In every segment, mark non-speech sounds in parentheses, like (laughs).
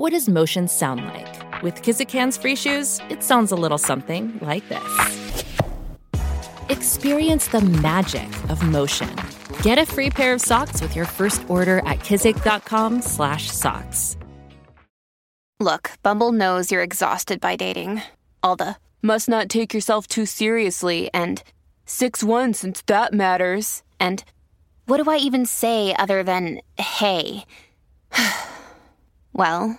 What does motion sound like? With Kizik hands free shoes, it sounds a little something like this. Experience the magic of motion. Get a free pair of socks with your first order at kizik.com/socks. Look, Bumble knows you're exhausted by dating. All the must not take yourself too seriously and 6-1 since that matters. And what do I even say other than hey? (sighs) well,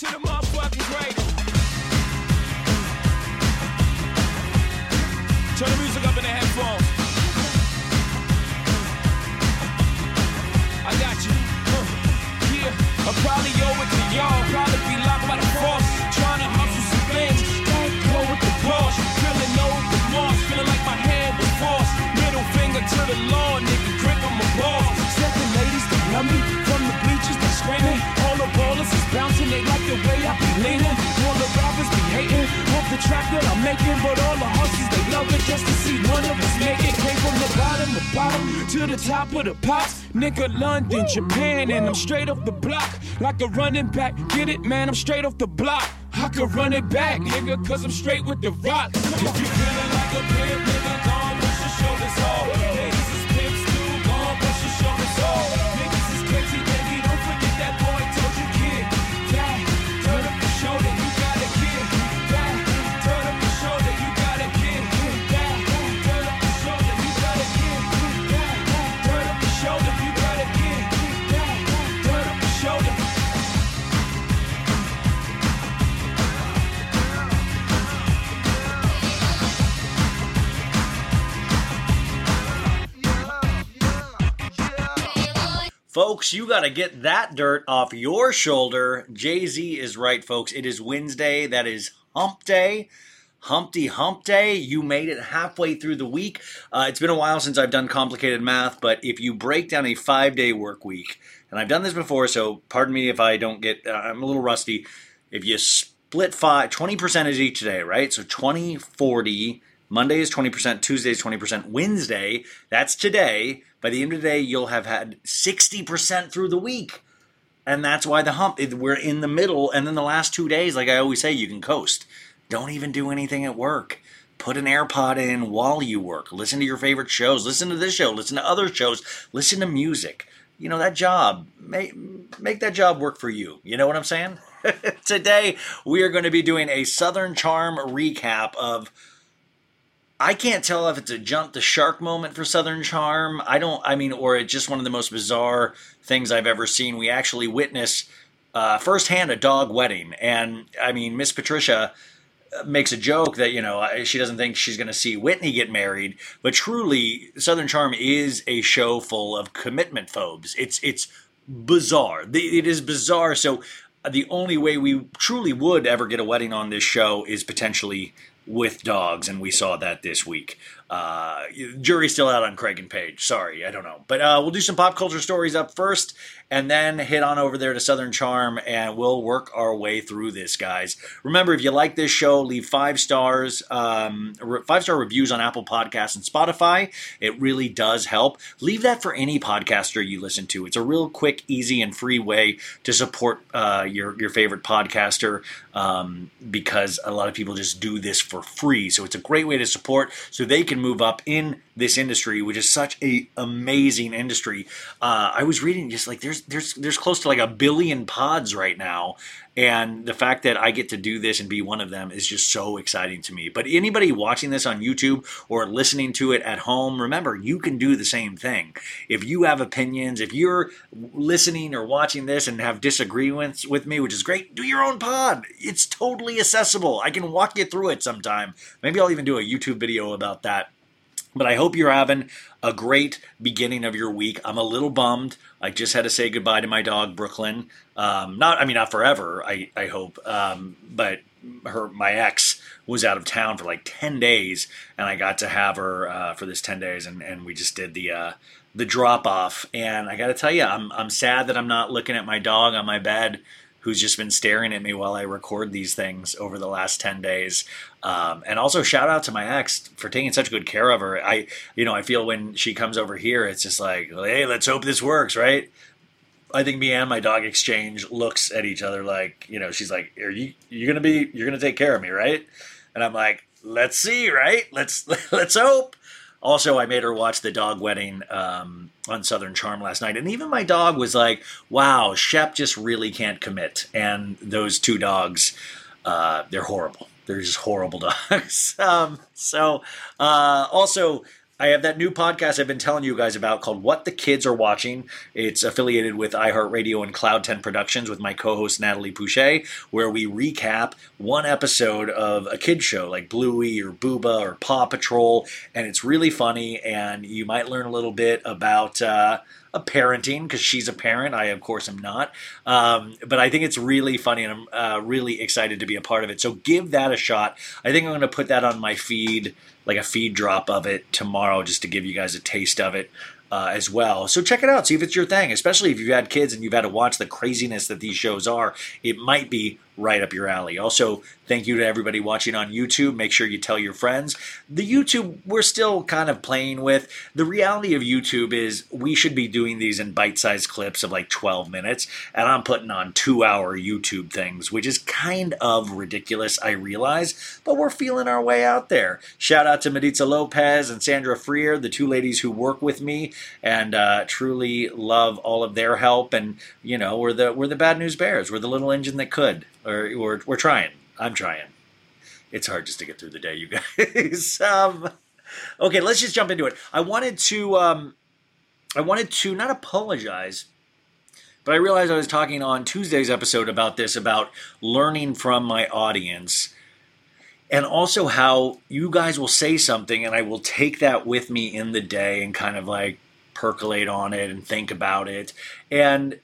Into the motherfucking greatest. Turn the music up in the headphones. I got you. Huh. Yeah, I probably it to y'all. Probably be that I'm making. But all the hustlers, they love it just to see one of us make it. Came from the bottom, the bottom to the top of the pops. Nigga, London, Japan, and I'm straight off the block. Like a running back. Get it, man? I'm straight off the block. I could run it back, nigga, cause I'm straight with the rock. If you feeling like a pimp, Folks, you got to get that dirt off your shoulder. Jay Z is right, folks. It is Wednesday. That is hump day. Humpty Hump Day. You made it halfway through the week. Uh, it's been a while since I've done complicated math, but if you break down a five day work week, and I've done this before, so pardon me if I don't get, uh, I'm a little rusty. If you split five, 20% is each day, right? So 20, 40. Monday is 20%, Tuesday is 20%, Wednesday, that's today. By the end of the day, you'll have had 60% through the week. And that's why the hump, we're in the middle. And then the last two days, like I always say, you can coast. Don't even do anything at work. Put an AirPod in while you work. Listen to your favorite shows. Listen to this show. Listen to other shows. Listen to music. You know, that job, make, make that job work for you. You know what I'm saying? (laughs) Today, we are going to be doing a Southern Charm recap of I can't tell if it's a jump the shark moment for Southern Charm. I don't, I mean, or it's just one of the most bizarre things I've ever seen. We actually witness uh, firsthand a dog wedding. And I mean, Miss Patricia uh, makes a joke that, you know, she doesn't think she's going to see Whitney get married. But truly, Southern Charm is a show full of commitment phobes. It's, it's bizarre. It is bizarre. So the only way we truly would ever get a wedding on this show is potentially with dogs, and we saw that this week. Uh, jury's still out on Craig and Paige. Sorry, I don't know. But uh, we'll do some pop culture stories up first, and then hit on over there to Southern Charm, and we'll work our way through this, guys. Remember, if you like this show, leave five stars, um, five star reviews on Apple Podcasts and Spotify. It really does help. Leave that for any podcaster you listen to. It's a real quick, easy, and free way to support uh, your your favorite podcaster um, because a lot of people just do this for free. So it's a great way to support so they can move up in this industry, which is such a amazing industry. Uh, I was reading just like there's there's there's close to like a billion pods right now, and the fact that I get to do this and be one of them is just so exciting to me. But anybody watching this on YouTube or listening to it at home, remember you can do the same thing. If you have opinions, if you're listening or watching this and have disagreements with me, which is great, do your own pod. It's totally accessible. I can walk you through it sometime. Maybe I'll even do a YouTube video about that. But I hope you're having a great beginning of your week. I'm a little bummed. I just had to say goodbye to my dog Brooklyn. Um, not, I mean, not forever. I, I hope. Um, but her, my ex was out of town for like ten days, and I got to have her uh, for this ten days, and, and we just did the uh, the drop off. And I got to tell you, I'm I'm sad that I'm not looking at my dog on my bed who's just been staring at me while I record these things over the last 10 days. Um, and also shout out to my ex for taking such good care of her. I, you know, I feel when she comes over here, it's just like, hey, let's hope this works, right? I think me and my dog exchange looks at each other like, you know, she's like, "Are you you gonna be you're gonna take care of me, right?" And I'm like, "Let's see, right? Let's (laughs) let's hope." Also, I made her watch the dog wedding um, on Southern Charm last night, and even my dog was like, "Wow, Shep just really can't commit." And those two dogs, uh, they're horrible. They're just horrible (laughs) dogs. um, so, uh, also, I have that new podcast I've been telling you guys about called What the Kids Are Watching. It's affiliated with iHeartRadio and Cloud 10 Productions with my co host Natalie Pouchet, where we recap one episode of a kid show like Bluey or Booba or Paw Patrol. And it's really funny, and you might learn a little bit about. Uh, a parenting because she's a parent. I, of course, am not. Um, but I think it's really funny and I'm uh, really excited to be a part of it. So give that a shot. I think I'm going to put that on my feed, like a feed drop of it tomorrow, just to give you guys a taste of it. Uh, as well. So check it out, see if it's your thing, especially if you've had kids and you've had to watch the craziness that these shows are. It might be right up your alley. Also, thank you to everybody watching on YouTube. Make sure you tell your friends. The YouTube we're still kind of playing with. The reality of YouTube is we should be doing these in bite-sized clips of like 12 minutes, and I'm putting on 2-hour YouTube things, which is kind of ridiculous, I realize, but we're feeling our way out there. Shout out to Mediza Lopez and Sandra Freer, the two ladies who work with me and uh, truly love all of their help and you know, we're the we're the bad news bears. We're the little engine that could or we're, we're trying. I'm trying. It's hard just to get through the day, you guys. (laughs) um, okay, let's just jump into it. I wanted to, um, I wanted to not apologize, but I realized I was talking on Tuesday's episode about this, about learning from my audience, and also how you guys will say something, and I will take that with me in the day and kind of like percolate on it and think about it, and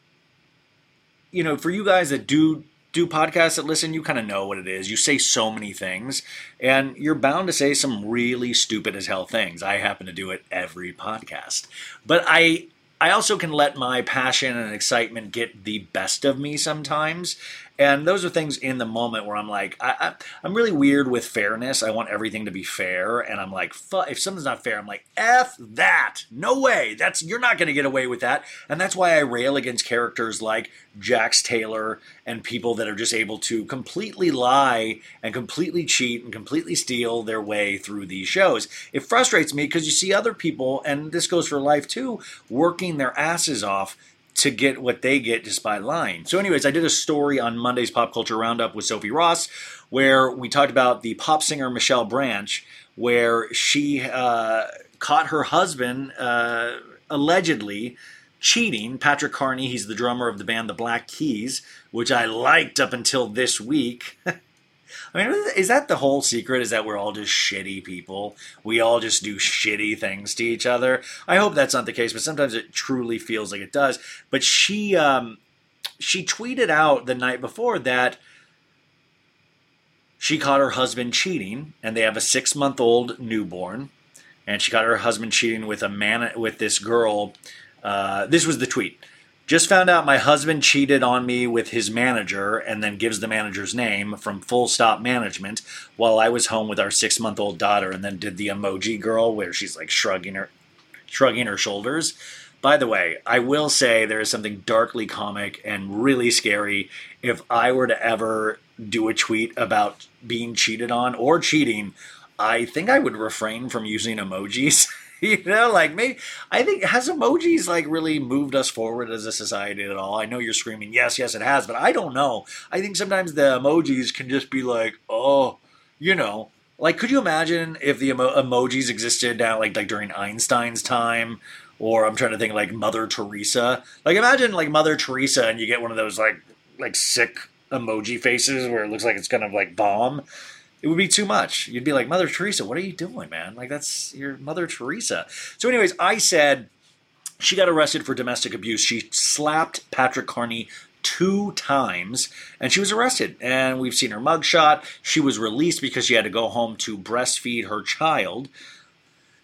you know, for you guys that do do podcasts that listen, you kind of know what it is. You say so many things, and you're bound to say some really stupid as hell things. I happen to do it every podcast. But I I also can let my passion and excitement get the best of me sometimes. And those are things in the moment where I'm like, I, I, am really weird with fairness. I want everything to be fair. And I'm like, if something's not fair, I'm like, F that. No way. That's You're not going to get away with that. And that's why I rail against characters like Jax Taylor and people that are just able to completely lie and completely cheat and completely steal their way through these shows. It frustrates me because you see other people, and this goes for life too, working their asses off to get what they get just by lying. So, anyways, I did a story on Monday's Pop Culture Roundup with Sophie Ross where we talked about the pop singer Michelle Branch, where she uh, caught her husband uh, allegedly cheating. Patrick Carney, he's the drummer of the band The Black Keys, which I liked up until this week. (laughs) I mean, is that the whole secret? Is that we're all just shitty people? We all just do shitty things to each other? I hope that's not the case, but sometimes it truly feels like it does. But she, um, she tweeted out the night before that she caught her husband cheating, and they have a six month old newborn. And she caught her husband cheating with a man with this girl. Uh, this was the tweet. Just found out my husband cheated on me with his manager and then gives the manager's name from Full Stop Management while I was home with our six month old daughter and then did the emoji girl where she's like shrugging her shrugging her shoulders. By the way, I will say there is something darkly comic and really scary if I were to ever do a tweet about being cheated on or cheating. I think I would refrain from using emojis. (laughs) (laughs) you know, like maybe I think has emojis like really moved us forward as a society at all? I know you're screaming, yes, yes, it has, but I don't know. I think sometimes the emojis can just be like, oh, you know, like could you imagine if the emo- emojis existed now, like like during Einstein's time? Or I'm trying to think like Mother Teresa. Like imagine like Mother Teresa and you get one of those like like sick emoji faces where it looks like it's gonna like bomb it would be too much. You'd be like, Mother Teresa, what are you doing, man? Like, that's your Mother Teresa. So, anyways, I said she got arrested for domestic abuse. She slapped Patrick Carney two times and she was arrested. And we've seen her mugshot. She was released because she had to go home to breastfeed her child.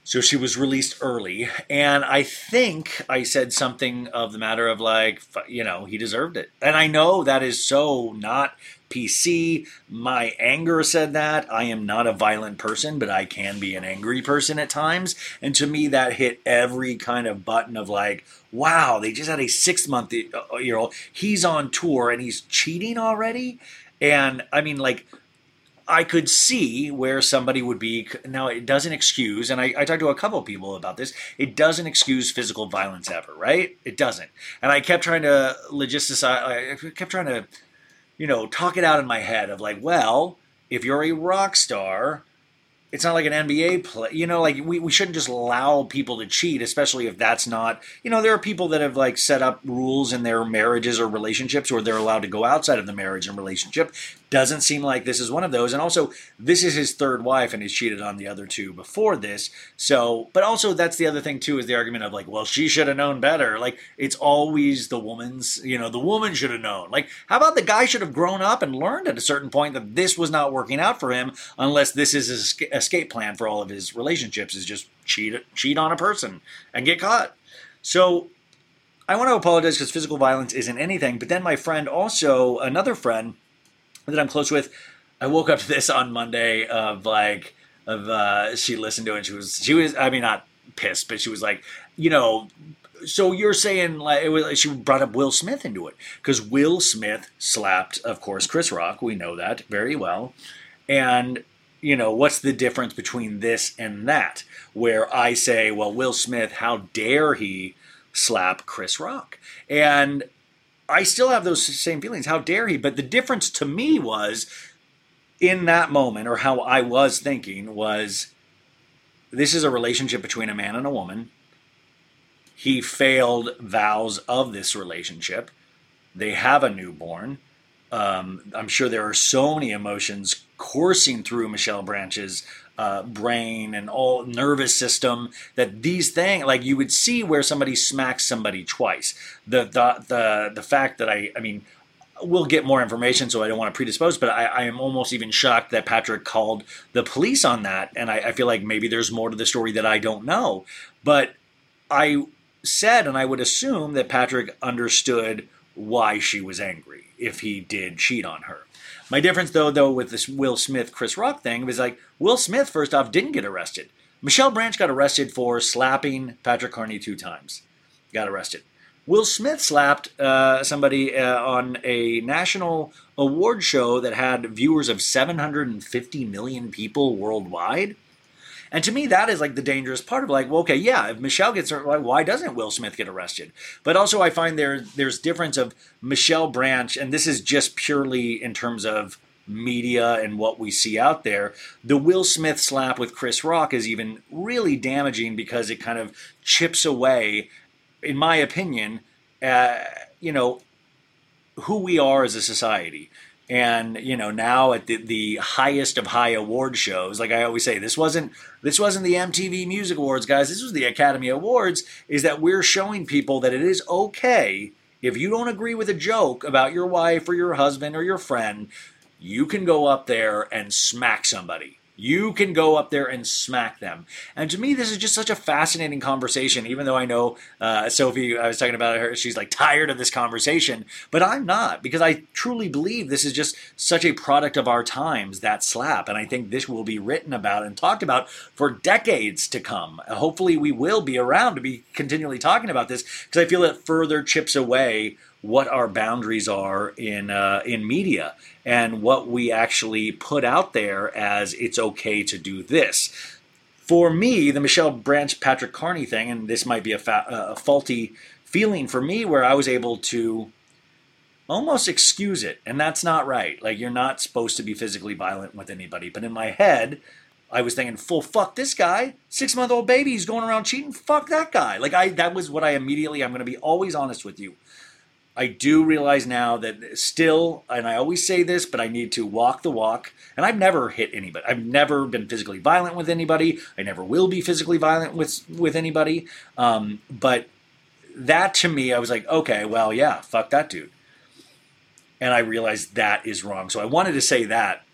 So she was released early. And I think I said something of the matter of like, you know, he deserved it. And I know that is so not PC. My anger said that. I am not a violent person, but I can be an angry person at times. And to me, that hit every kind of button of like, wow, they just had a six month uh, year old. He's on tour and he's cheating already. And I mean, like, I could see where somebody would be. Now, it doesn't excuse, and I, I talked to a couple people about this, it doesn't excuse physical violence ever, right? It doesn't. And I kept trying to logisticize, I kept trying to you know, talk it out in my head of like, well, if you're a rock star, it's not like an NBA play. You know, like we, we shouldn't just allow people to cheat, especially if that's not, you know, there are people that have like set up rules in their marriages or relationships where they're allowed to go outside of the marriage and relationship doesn't seem like this is one of those. And also, this is his third wife, and he's cheated on the other two before this. So, but also, that's the other thing, too, is the argument of like, well, she should have known better. Like, it's always the woman's, you know, the woman should have known. Like, how about the guy should have grown up and learned at a certain point that this was not working out for him unless this is his escape plan for all of his relationships is just cheat, cheat on a person and get caught. So, I want to apologize because physical violence isn't anything. But then my friend also, another friend, that I'm close with. I woke up to this on Monday of like of uh, she listened to it and she was she was I mean not pissed but she was like you know so you're saying like it was she brought up Will Smith into it because Will Smith slapped of course Chris Rock we know that very well and you know what's the difference between this and that where I say well Will Smith how dare he slap Chris Rock and I still have those same feelings. How dare he? But the difference to me was in that moment, or how I was thinking, was this is a relationship between a man and a woman. He failed vows of this relationship. They have a newborn. Um, I'm sure there are so many emotions coursing through Michelle Branch's uh, brain and all nervous system that these things like you would see where somebody smacks somebody twice. The the the, the fact that I I mean we'll get more information so I don't want to predispose but I, I am almost even shocked that Patrick called the police on that and I, I feel like maybe there's more to the story that I don't know. But I said, and I would assume that Patrick understood why she was angry if he did cheat on her. My difference, though, though, with this Will Smith Chris Rock thing was like Will Smith, first off, didn't get arrested. Michelle Branch got arrested for slapping Patrick Carney two times. Got arrested. Will Smith slapped uh, somebody uh, on a national award show that had viewers of 750 million people worldwide. And to me, that is like the dangerous part of like, well, okay, yeah, if Michelle gets like, why doesn't Will Smith get arrested? But also, I find there there's difference of Michelle Branch, and this is just purely in terms of media and what we see out there. The Will Smith slap with Chris Rock is even really damaging because it kind of chips away, in my opinion, uh, you know, who we are as a society and you know now at the, the highest of high award shows like i always say this wasn't this wasn't the mtv music awards guys. This was the academy awards is that we're showing people that it is okay if you don't agree with a joke about your wife or your husband or your friend you can go up there and smack somebody you can go up there and smack them. And to me, this is just such a fascinating conversation, even though I know uh, Sophie, I was talking about her, she's like tired of this conversation, but I'm not because I truly believe this is just such a product of our times, that slap. And I think this will be written about and talked about for decades to come. Hopefully, we will be around to be continually talking about this because I feel it further chips away what our boundaries are in uh, in media and what we actually put out there as it's okay to do this. For me, the Michelle Branch Patrick Carney thing, and this might be a, fa- a faulty feeling for me, where I was able to almost excuse it, and that's not right. Like you're not supposed to be physically violent with anybody, but in my head. I was thinking, full fuck this guy, six month old baby, he's going around cheating. Fuck that guy. Like I, that was what I immediately. I'm going to be always honest with you. I do realize now that still, and I always say this, but I need to walk the walk. And I've never hit anybody. I've never been physically violent with anybody. I never will be physically violent with with anybody. Um, but that to me, I was like, okay, well, yeah, fuck that dude. And I realized that is wrong. So I wanted to say that,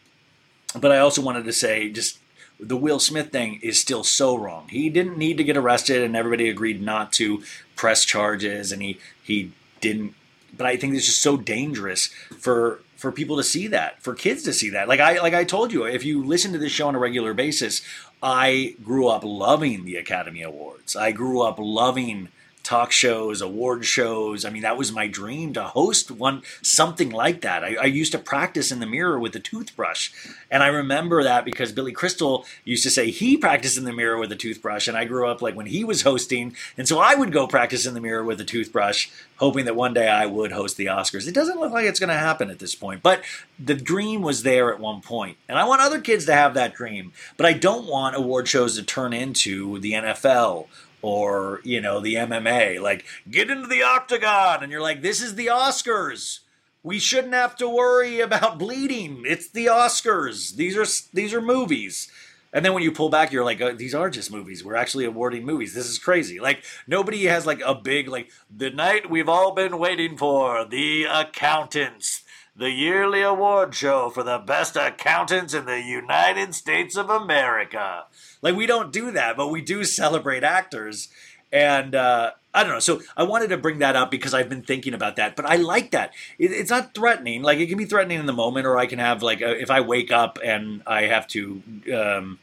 but I also wanted to say just the Will Smith thing is still so wrong. He didn't need to get arrested, and everybody agreed not to press charges, and he he didn't but I think it's just so dangerous for for people to see that, for kids to see that. Like I like I told you, if you listen to this show on a regular basis, I grew up loving the Academy Awards. I grew up loving talk shows, award shows. I mean, that was my dream to host one something like that. I, I, used to practice in the mirror with a toothbrush, and I remember that because Billy Crystal used to say he practiced in the mirror with a toothbrush, and I grew up like when he was hosting, and so I would go practice in the mirror with a toothbrush, hoping that one day I would host the Oscars. It doesn't look like it's going to happen at this point, but the dream was there at one point, and I want other kids to have that dream, but I don't want award shows to turn into the NFL or you know the MMA. Like get into the octagon, and you're like, this is the Oscars. We shouldn't have to worry about bleeding. It's the Oscars. These are these are movies. And then when you pull back, you're like, oh, these are just movies. We're actually awarding movies. This is crazy. Like nobody has like a big like the night we've all been waiting for, the accountants, the yearly award show for the best accountants in the United States of America. Like we don't do that, but we do celebrate actors. And uh, I don't know. So I wanted to bring that up because I've been thinking about that. But I like that. It, it's not threatening. Like it can be threatening in the moment, or I can have like a, if I wake up and I have to. Um,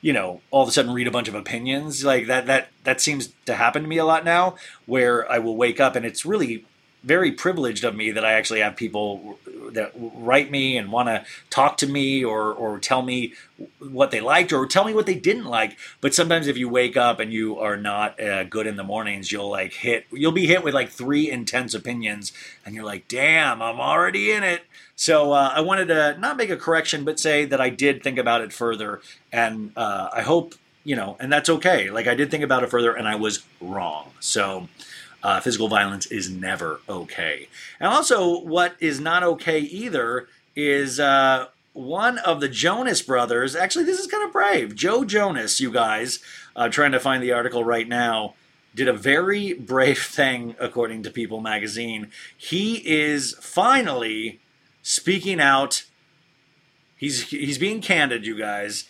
you know, all of a sudden read a bunch of opinions like that. That that seems to happen to me a lot now, where I will wake up and it's really very privileged of me that I actually have people that write me and want to talk to me or or tell me what they liked or tell me what they didn't like. But sometimes if you wake up and you are not uh, good in the mornings, you'll like hit you'll be hit with like three intense opinions, and you're like, damn, I'm already in it. So uh, I wanted to not make a correction, but say that I did think about it further, and uh, I hope you know, and that's okay. Like I did think about it further, and I was wrong. So. Uh, physical violence is never okay. And also, what is not okay either is uh, one of the Jonas brothers. Actually, this is kind of brave. Joe Jonas, you guys, uh, trying to find the article right now, did a very (laughs) brave thing, according to People magazine. He is finally speaking out. He's he's being candid, you guys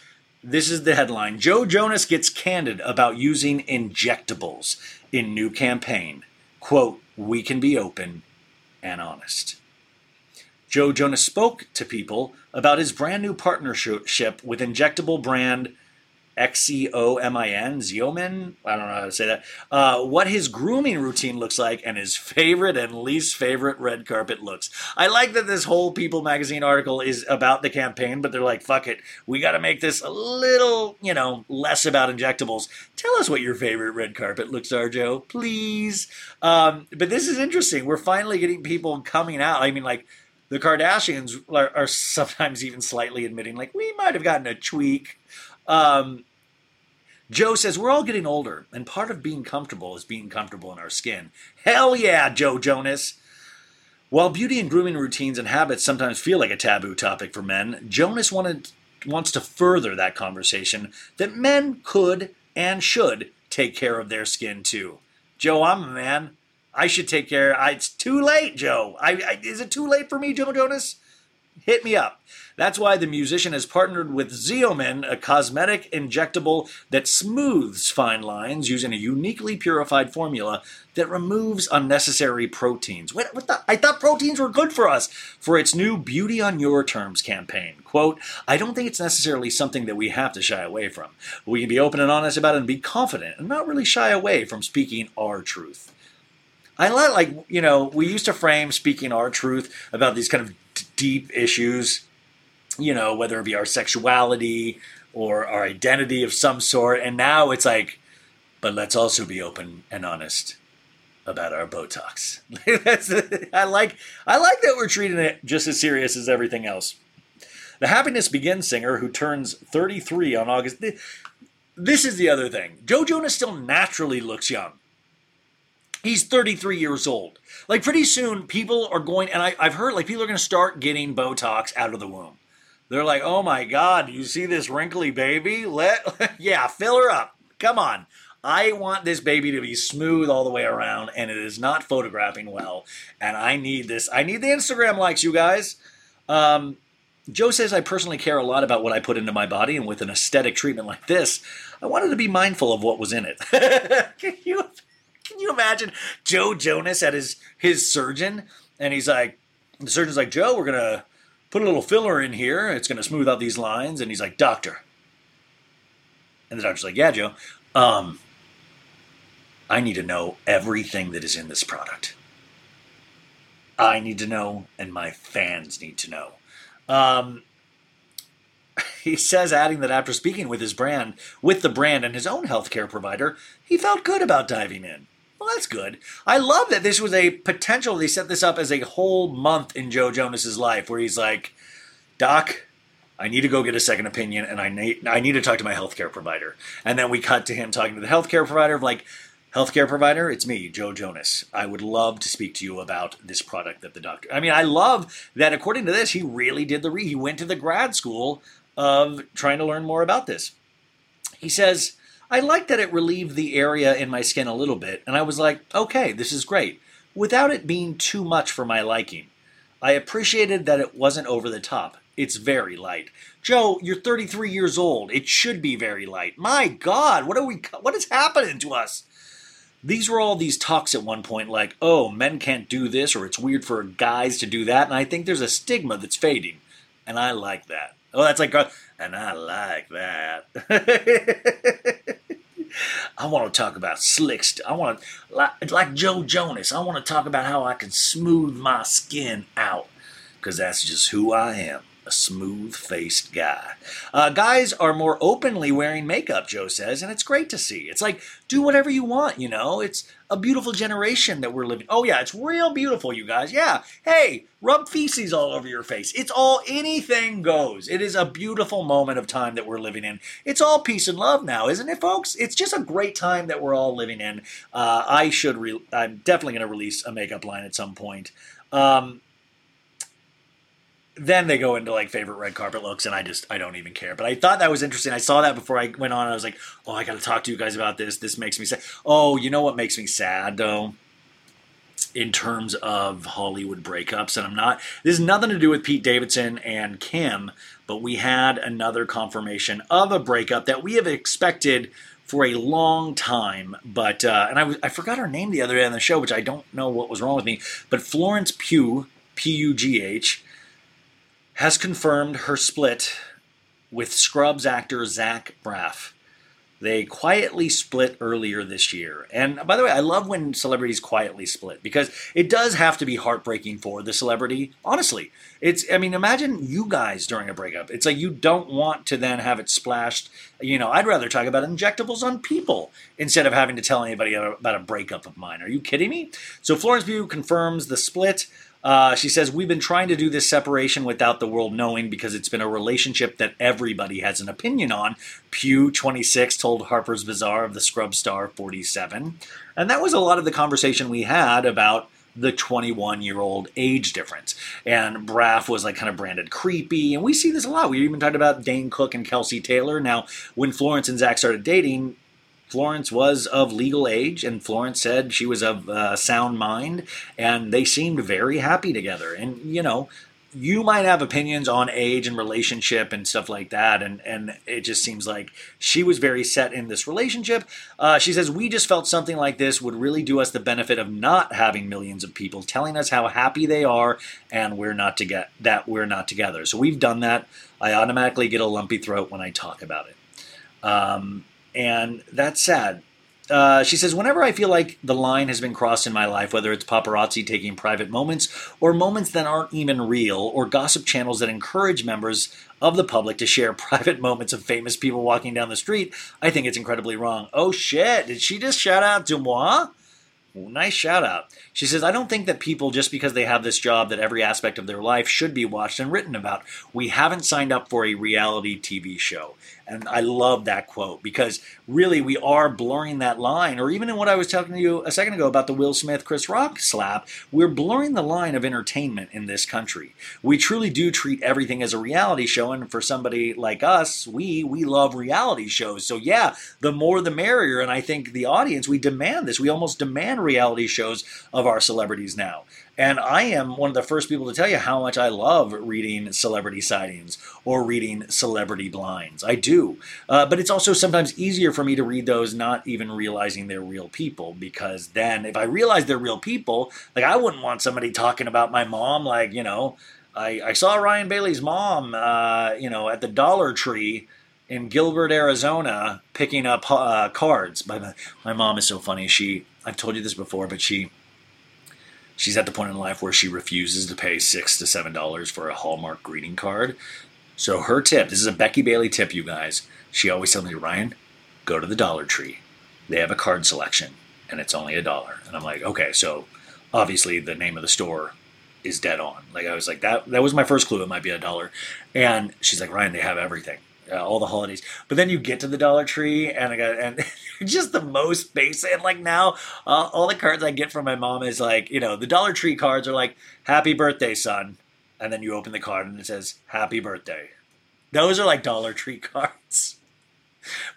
This is the headline Joe Jonas gets candid about using injectables in new campaign. Quote, we can be open and honest. Joe Jonas spoke to people about his brand new partnership with injectable brand X E O M I N, Xeomin. I don't know how to say that. Uh, what his grooming routine looks like and his favorite and least favorite red carpet looks. I like that this whole People magazine article is about the campaign, but they're like, fuck it. We got to make this a little, you know, less about injectables. Tell us what your favorite red carpet looks are, Joe, please. Um, but this is interesting. We're finally getting people coming out. I mean, like, the Kardashians are, are sometimes even slightly admitting, like, we might have gotten a tweak. Um, Joe says, We're all getting older, and part of being comfortable is being comfortable in our skin. Hell yeah, Joe Jonas! While beauty and grooming routines and habits sometimes feel like a taboo topic for men, Jonas wanted, wants to further that conversation that men could and should take care of their skin too. Joe, I'm a man. I should take care. I, it's too late, Joe. I, I, is it too late for me, Joe Jonas? Hit me up. That's why the musician has partnered with Xeomin, a cosmetic injectable that smooths fine lines using a uniquely purified formula that removes unnecessary proteins. What, what the? I thought proteins were good for us. For its new Beauty on Your Terms campaign. Quote, I don't think it's necessarily something that we have to shy away from. We can be open and honest about it and be confident and not really shy away from speaking our truth. I like, like, you know, we used to frame speaking our truth about these kind of deep issues, you know, whether it be our sexuality or our identity of some sort. And now it's like, but let's also be open and honest about our Botox. That's, (laughs) I like, I like that we're treating it just as serious as everything else. The Happiness Begins singer, who turns 33 on August. This is the other thing. Joe Jonas still naturally looks young. He's 33 years old. Like pretty soon, people are going, and I, I've heard like people are going to start getting Botox out of the womb. They're like, oh my God, you see this wrinkly baby? Let, (laughs) yeah, fill her up. Come on. I want this baby to be smooth all the way around, and it is not photographing well. And I need this. I need the Instagram likes, you guys. Um, Joe says I personally care a lot about what I put into my body, and with an aesthetic treatment like this, I wanted to be mindful of what was in it. (laughs) can you can you imagine Joe Jonas at his his surgeon, and he's like, the surgeon's like, Joe, we're gonna put a little filler in here. It's gonna smooth out these lines, and he's like, Doctor, and the doctor's like, Yeah, Joe, um, I need to know everything that is in this product. I need to know, and my fans need to know. Um, (laughs) he says, adding that after speaking with his brand, with the brand and his own healthcare provider, he felt good about diving in. Well, that's good. I love that this was a potential. They set this up as a whole month in Joe Jonas's life, where he's like, "Doc, I need to go get a second opinion, and I need I need to talk to my healthcare provider." And then we cut to him talking to the healthcare provider, of like, "Healthcare provider, it's me, Joe Jonas. I would love to speak to you about this product that the doctor." I mean, I love that. According to this, he really did the re. He went to the grad school of trying to learn more about this. He says. I liked that it relieved the area in my skin a little bit, and I was like, okay, this is great, without it being too much for my liking. I appreciated that it wasn't over the top. It's very light. Joe, you're 33 years old. It should be very light. My God, what are we? What is happening to us? These were all these talks at one point, like, oh, men can't do this, or it's weird for guys to do that, and I think there's a stigma that's fading, and I like that. Oh, that's like, uh, and I like that. (laughs) I want to talk about slick. I want to like, like Joe Jonas. I want to talk about how I can smooth my skin out because that's just who I am. A smooth faced guy. Uh, guys are more openly wearing makeup, Joe says, and it's great to see. It's like, do whatever you want, you know? It's a beautiful generation that we're living. Oh, yeah, it's real beautiful, you guys. Yeah. Hey, rub feces all over your face. It's all, anything goes. It is a beautiful moment of time that we're living in. It's all peace and love now, isn't it, folks? It's just a great time that we're all living in. Uh, I should, re- I'm definitely going to release a makeup line at some point. Um, then they go into like favorite red carpet looks and i just i don't even care but i thought that was interesting i saw that before i went on i was like oh i gotta talk to you guys about this this makes me sad oh you know what makes me sad though in terms of Hollywood breakups. And I'm not, this is nothing to do with Pete Davidson and Kim, but we had another confirmation of a breakup that we have expected for a long time. But, uh, and I, I forgot her name the other day on the show, which I don't know what was wrong with me. But Florence Pugh, P U G H, has confirmed her split with Scrubs actor Zach Braff. They quietly split earlier this year. And by the way, I love when celebrities quietly split because it does have to be heartbreaking for the celebrity. Honestly, it's, I mean, imagine you guys during a breakup. It's like you don't want to then have it splashed. You know, I'd rather talk about injectables on people instead of having to tell anybody about a breakup of mine. Are you kidding me? So Florence Pugh confirms the split. Uh, she says, We've been trying to do this separation without the world knowing because it's been a relationship that everybody has an opinion on. Pugh 26 told Harper's Bazaar of the Scrub Star 47. And that was a lot of the conversation we had about the 21 year old age difference. And Braff was like kind of branded creepy. And we see this a lot. We even talked about Dane Cook and Kelsi Taylor. Now, when Florence and Zach started dating, Florence was of legal age, and Florence said she was of uh, sound mind, and they seemed very happy together. And you know, you might have opinions on age and relationship and stuff like that, and and it just seems like she was very set in this relationship. Uh, she says we just felt something like this would really do us the benefit of not having millions of people telling us how happy they are, and we're not to get that we're not together. So we've done that. I automatically get a lumpy throat when I talk about it. Um, and that's sad. Uh, she says, whenever I feel like the line has been crossed in my life, whether it's paparazzi taking private moments or moments that aren't even real, or gossip channels that encourage members of the public to share (laughs) private moments of famous people walking down the street, I think it's incredibly wrong. Oh shit, did she just shout out to moi? Nice shout out. She says, I don't think that people, just because they have this job, that every aspect of their life should be watched and written about. We haven't signed up for a reality TV show. And I love that quote because really we are blurring that line. Or even in what I was talking to you a second ago about the Will Smith Chris Rock slap, we're blurring the line of entertainment in this country. We truly do treat everything as a reality show. And for somebody like us, we we love reality shows. So yeah, the more the merrier. And I think the audience, we demand this. We almost demand reality shows of our celebrities now. And I am one of the first people to tell you how much I love reading celebrity sightings or reading celebrity blinds. I do. Uh, but it's also sometimes easier for me to read those not even realizing they're real people because then if I realize they're real people, like I wouldn't want somebody talking about my mom, like, you know, I, I saw Ryan Bailey's mom, uh, you know, at the Dollar Tree in Gilbert, Arizona, picking up uh, cards. My, my mom is so funny. She, I've told you this before, but she she's at the point in life where she refuses to pay six to seven dollars for a Hallmark greeting card. So her tip, this is a Becky Bailey tip, you guys. She always tells me, Ryan, go to the Dollar Tree. They have a card selection, and it's only a dollar. And I'm like, okay, so obviously the name of the store is dead on. Like I was like, that that was my first clue. It might be a dollar. And she's like, Ryan, they have everything. Uh, all the holidays, but then you get to the Dollar Tree, and I got and (laughs) just the most basic. And like now, uh, all the cards I get from my mom is like, you know, the Dollar Tree cards are like "Happy Birthday, son," and then you open the card and it says "Happy Birthday." Those are like Dollar Tree (laughs) cards.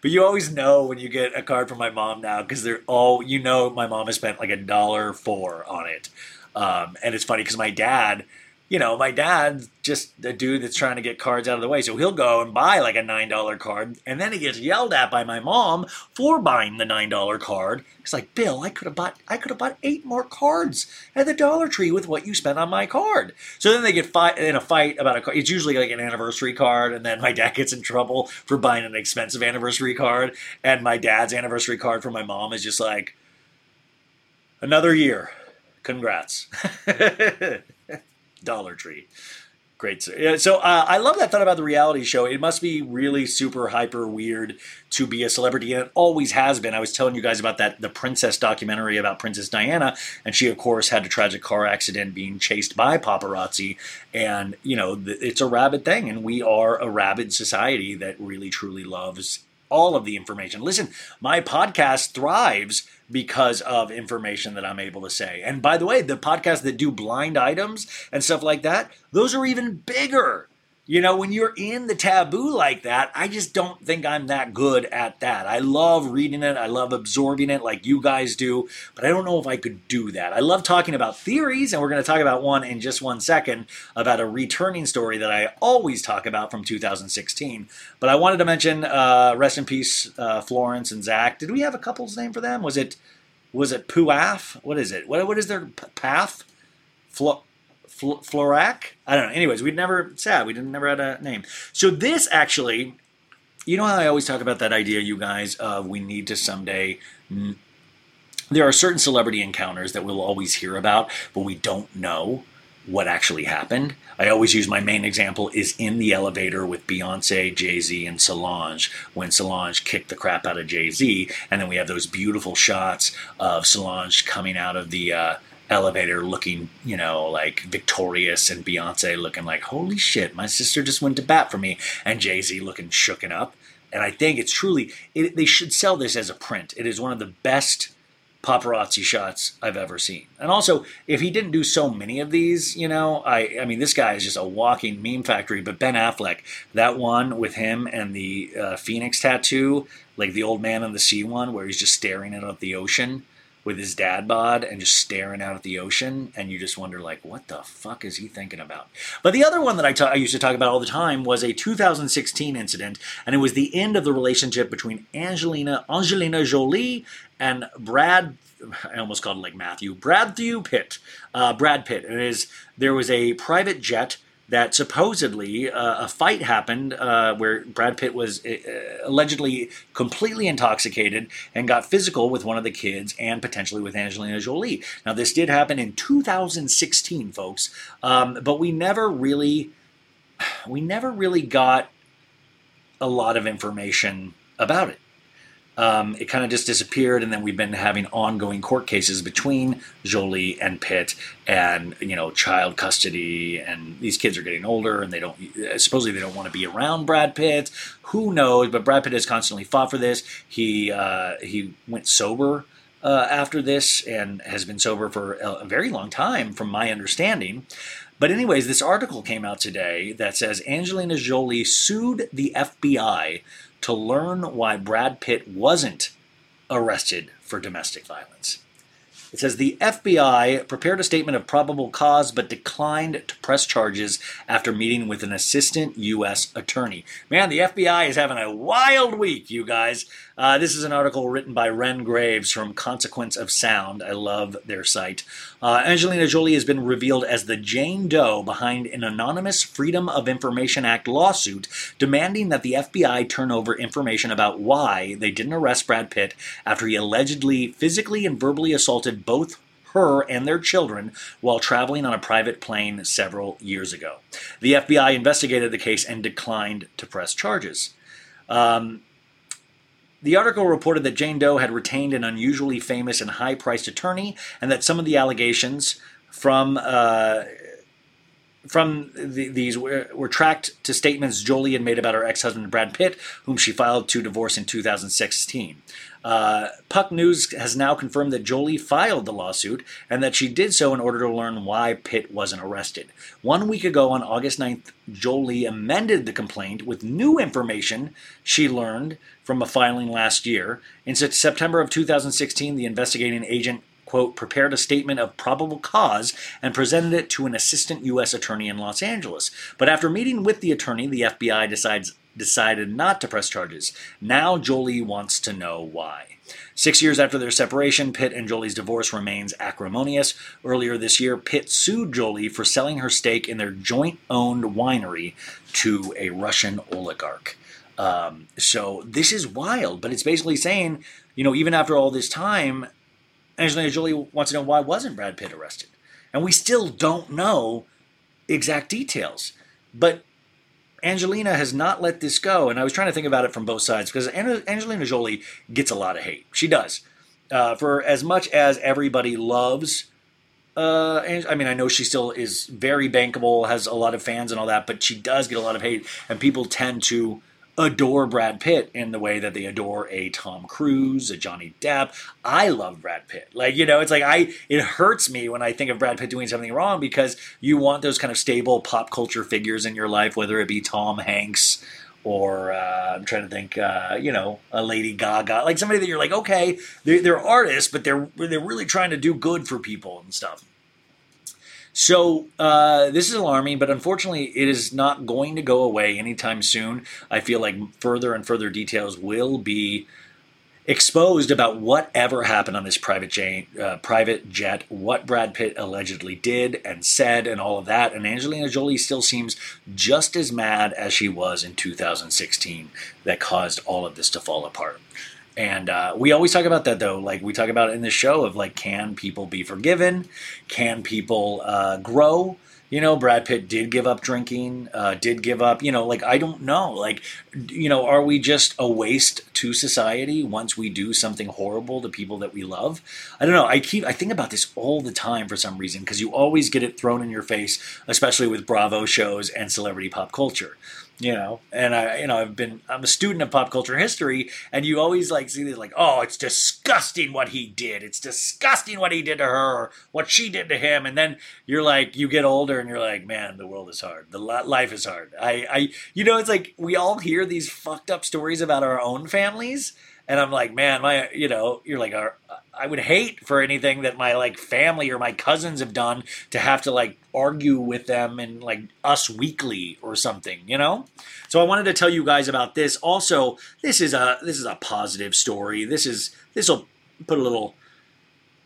But you always know when you get a card from my mom now because they're all you know. My mom has spent like a dollar four on it, um, and it's funny because my dad you know, my dad's just a dude that's trying to get cards out of the way. So he'll go and buy like a $9 card, and then he gets yelled at by my mom for buying the $9 card. He's like, Bill, I could have bought I could have bought eight more cards at the Dollar Tree with what you spent on my card. So then they get in a fight about a card. It's usually like an anniversary card, and then my dad gets in trouble for buying an expensive anniversary card. And my dad's anniversary card for my mom is just like another year. Congrats. (laughs) Dollar Tree. Great. So uh, I love that thought about the reality show. It must be really super hyper weird to be a celebrity, and it always has been. I was telling you guys about that the Princess documentary about Princess Diana, and she of course had a tragic car accident being chased by paparazzi, and you know it's a rabid thing, and we are a rabid society that really truly loves all of the information. Listen, my podcast thrives because of information that I'm able to say. And by the way, the podcasts that do blind items and stuff like that, those are even bigger. You know, when you're in the taboo like that, I just don't think I'm that good at that. I love reading it, I love absorbing it like you guys do, but I don't know if I could do that. I love talking about theories, and we're going to talk about one in just one second about a returning story that I always talk about from 2016. But I wanted to mention uh, rest in peace, uh, Florence and Zach. Did we have a couple's name for them? Was it was it Puaf? What is it? What what is their p- path? Flo- Fl- Florac? I don't know. Anyways, we'd never sad. We didn't never had a name. So this actually, you know how I always talk about that idea, you guys, of we need to someday. There are certain celebrity encounters that we'll always hear about, but we don't know what actually happened. I always use my main example is in the elevator with Beyonce, Jay Z, and Solange when Solange kicked the crap out of Jay Z, and then we have those beautiful shots of Solange coming out of the uh, elevator looking, you know, like victorious, and Beyonce looking like, holy shit, my sister just went to bat for me, and Jay Z looking shooken up. And I think it's truly, it, they should sell this as a print. It is one of the best paparazzi shots I've ever seen. And also, if he didn't do so many of these, you know, I I mean, this guy is just a walking meme factory. But Ben Affleck, that one with him and the uh, Phoenix tattoo, like the old man on the sea one, where he's just staring out at the ocean with his dad bod and just staring out at the ocean, and you just wonder like, what the fuck is he thinking about? But the other one that I ta- I used to talk about all the time was a 2016 incident, and it was the end of the relationship between Angelina Angelina Jolie and Brad. I almost called it like Matthew Bradthew Pitt. Uh, Brad Pitt. It is there was a private jet that supposedly uh, a fight happened uh, where Brad Pitt was uh, allegedly completely intoxicated and got physical with one of the kids and potentially with Angelina Jolie. Now, this did happen in 2016, folks, um, but we never really, we never really got a lot of information about it. Um, it kind of just disappeared, and then we've been having ongoing court cases between Jolie and Pitt, and you know, child custody, and these kids are getting older, and they don't supposedly they don't want to be around Brad Pitt. Who knows? But Brad Pitt has constantly fought for this. He uh, he went sober uh, after this, and has been sober for a, a very long time, from my understanding. But anyways, this article came out today that says Angelina Jolie sued the FBI to learn why Brad Pitt wasn't arrested for domestic violence. It says the FBI prepared a statement of probable cause but declined to press charges after meeting with an assistant U.S. attorney. Man, the FBI is having a wild week, you guys. Uh, this is an article written by Wren Graves from Consequence of Sound. I love their site. Uh, Angelina Jolie has been revealed as the Jane Doe behind an anonymous Freedom of Information Act lawsuit demanding that the FBI turn over information about why they didn't arrest Brad Pitt after he allegedly physically and verbally assaulted both her and their children while traveling on a private plane several years ago. The FBI investigated the case and declined to press charges. Um, the article reported that Jane Doe had retained an unusually famous and high priced attorney, and that some of the allegations from uh, from the, these were, were tracked to statements Jolie had made about her ex husband Brad Pitt, whom she filed to divorce in 2016. Uh, Puck News has now confirmed that Jolie filed the lawsuit and that she did so in order to learn why Pitt wasn't arrested. One week ago, on August 9th, Jolie amended the complaint with new information she learned from a filing last year. In September of 2016, the investigating agent quote, prepared a statement of probable cause and presented it to an assistant U.S. attorney in Los Angeles. But after meeting with the attorney, the FBI decides, decided not to press charges. Now Jolie wants to know why. Six years after their separation, Pitt and Jolie's divorce remains acrimonious. Earlier this year, Pitt sued Jolie for selling her stake in their joint owned winery to a Russian oligarch. Um, so this is wild, but it's basically saying, you know, even after all this time, Angelina Jolie wants to know why wasn't Brad Pitt arrested, and we still don't know exact details. But Angelina has not let this go, and I was trying to think about it from both sides because An- Angelina Jolie gets a lot of hate. She does. Uh, for as much as everybody loves, uh, I mean, I know she still is very bankable, has a lot of fans and all that, but she does get a lot of hate, and people tend to adore Brad Pitt in the way that they adore a Tom Cruise, a Johnny Depp. I love Brad Pitt. Like, you know, it's like I it hurts me when I think of Brad Pitt doing something wrong because you want those kind of stable pop culture figures in your life, whether it be Tom Hanks or uh, I'm trying to think, uh, you know, a Lady Gaga, like somebody that you're like, okay, they're, they're artists, but they're they're really trying to do good for people and stuff. So uh, this is alarming, but unfortunately, it is not going to go away anytime soon. I feel like further and further details will be exposed about whatever happened on this private jet, uh, private jet, what Brad Pitt allegedly did and said, and all of that. And Angelina Jolie still seems just as mad as she was in 2016 that caused all of this to fall apart. And uh, we always talk about that though. Like we talk about it in the show of like, can people be forgiven? Can people uh, grow? You know, Brad Pitt did give up drinking, uh, did give up, you know, like, I don't know. Like, you know, are we just a waste to society once we do something horrible to people that we love? I don't know. I keep, I think about this all the time for some reason because you always get it thrown in your face, especially with Bravo shows and celebrity pop culture you know and i you know i've been i'm a student of pop culture history and you always like see this like oh it's disgusting what he did. It's disgusting what he did to her what she did to him. And then you're like you get older and you're like man the world is hard. The life is hard. I i you know it's like we all hear these fucked up stories about our own families and i'm like man my you know you're like our I would hate for anything that my like family or my cousins have done to have to like argue with them and like us weekly or something, you know? So I wanted to tell you guys about this. Also, this is a this is a positive story. This is this will put a little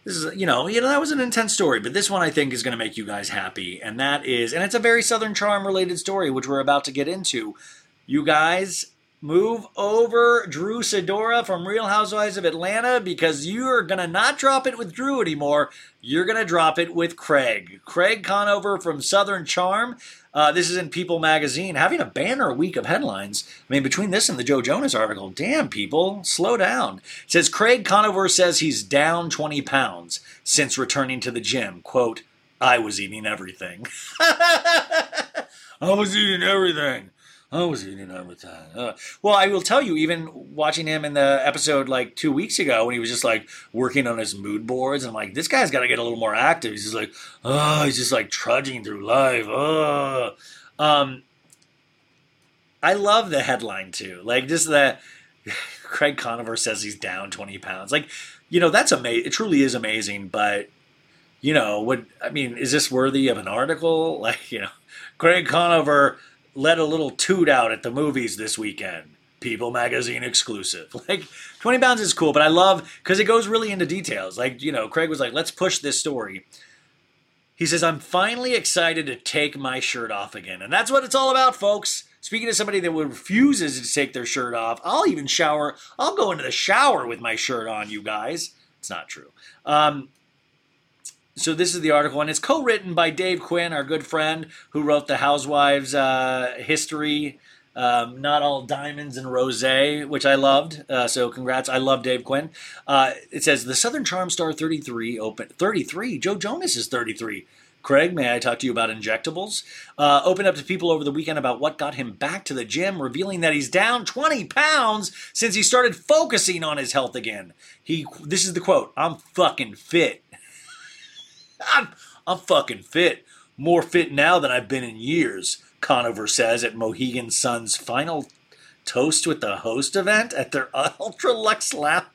this is you know, you know that was an intense story, but this one I think is going to make you guys happy and that is and it's a very southern charm related story which we're about to get into. You guys, move over Drew Sidora from Real Housewives of Atlanta because you are going to not drop it with Drew anymore. You're going to drop it with Craig. Craig Conover from Southern Charm. Uh, this is in People magazine, having a banner week of headlines. I mean, between this and the Joe Jonas article, damn people, slow down. It says Craig Conover says he's down 20 pounds since returning to the gym. Quote, I was eating everything. (laughs) I was eating everything. I was eating everything. Uh, well, I will tell you, even watching him in the episode like two weeks ago when he was just like working on his mood boards, and I'm like, this guy's got to get a little more active. He's just like, oh, he's just like trudging through life. Oh. Um, I love the headline too. Like just that (laughs) Craig Conover says he's down 20 pounds. Like, you know, that's amazing. It truly is amazing. But, you know, what, I mean, is this worthy of an article? (laughs) Like, you know, Craig Conover let a little toot out at the movies this weekend. People magazine exclusive. (laughs) Like 20 pounds is cool, but I love because it goes really into details. Like, you know, Craig was like, let's push this story. He says, I'm finally excited to take my shirt off again. And that's what it's all about, folks. Speaking of somebody that would refuses to take their shirt off, I'll even shower. I'll go into the shower with my shirt on, you guys. It's not true. Um, so this is the article, and it's co-written by Dave Quinn, our good friend, who wrote the Housewives uh, history. Um, not all diamonds and rose, which I loved. Uh, so congrats, I love Dave Quinn. Uh, it says the Southern Charm Star 33 open 33. Joe Jonas is 33. Craig, may I talk to you about injectables? Uh, opened up to people over the weekend about what got him back to the gym, revealing that he's down 20 pounds since he started focusing on his health again. He, this is the quote: "I'm fucking fit." I'm, I'm fucking fit. More fit now than I've been in years, Conover says at Mohegan Sun's final toast with the host event at their (laughs) Ultra Lux Lab.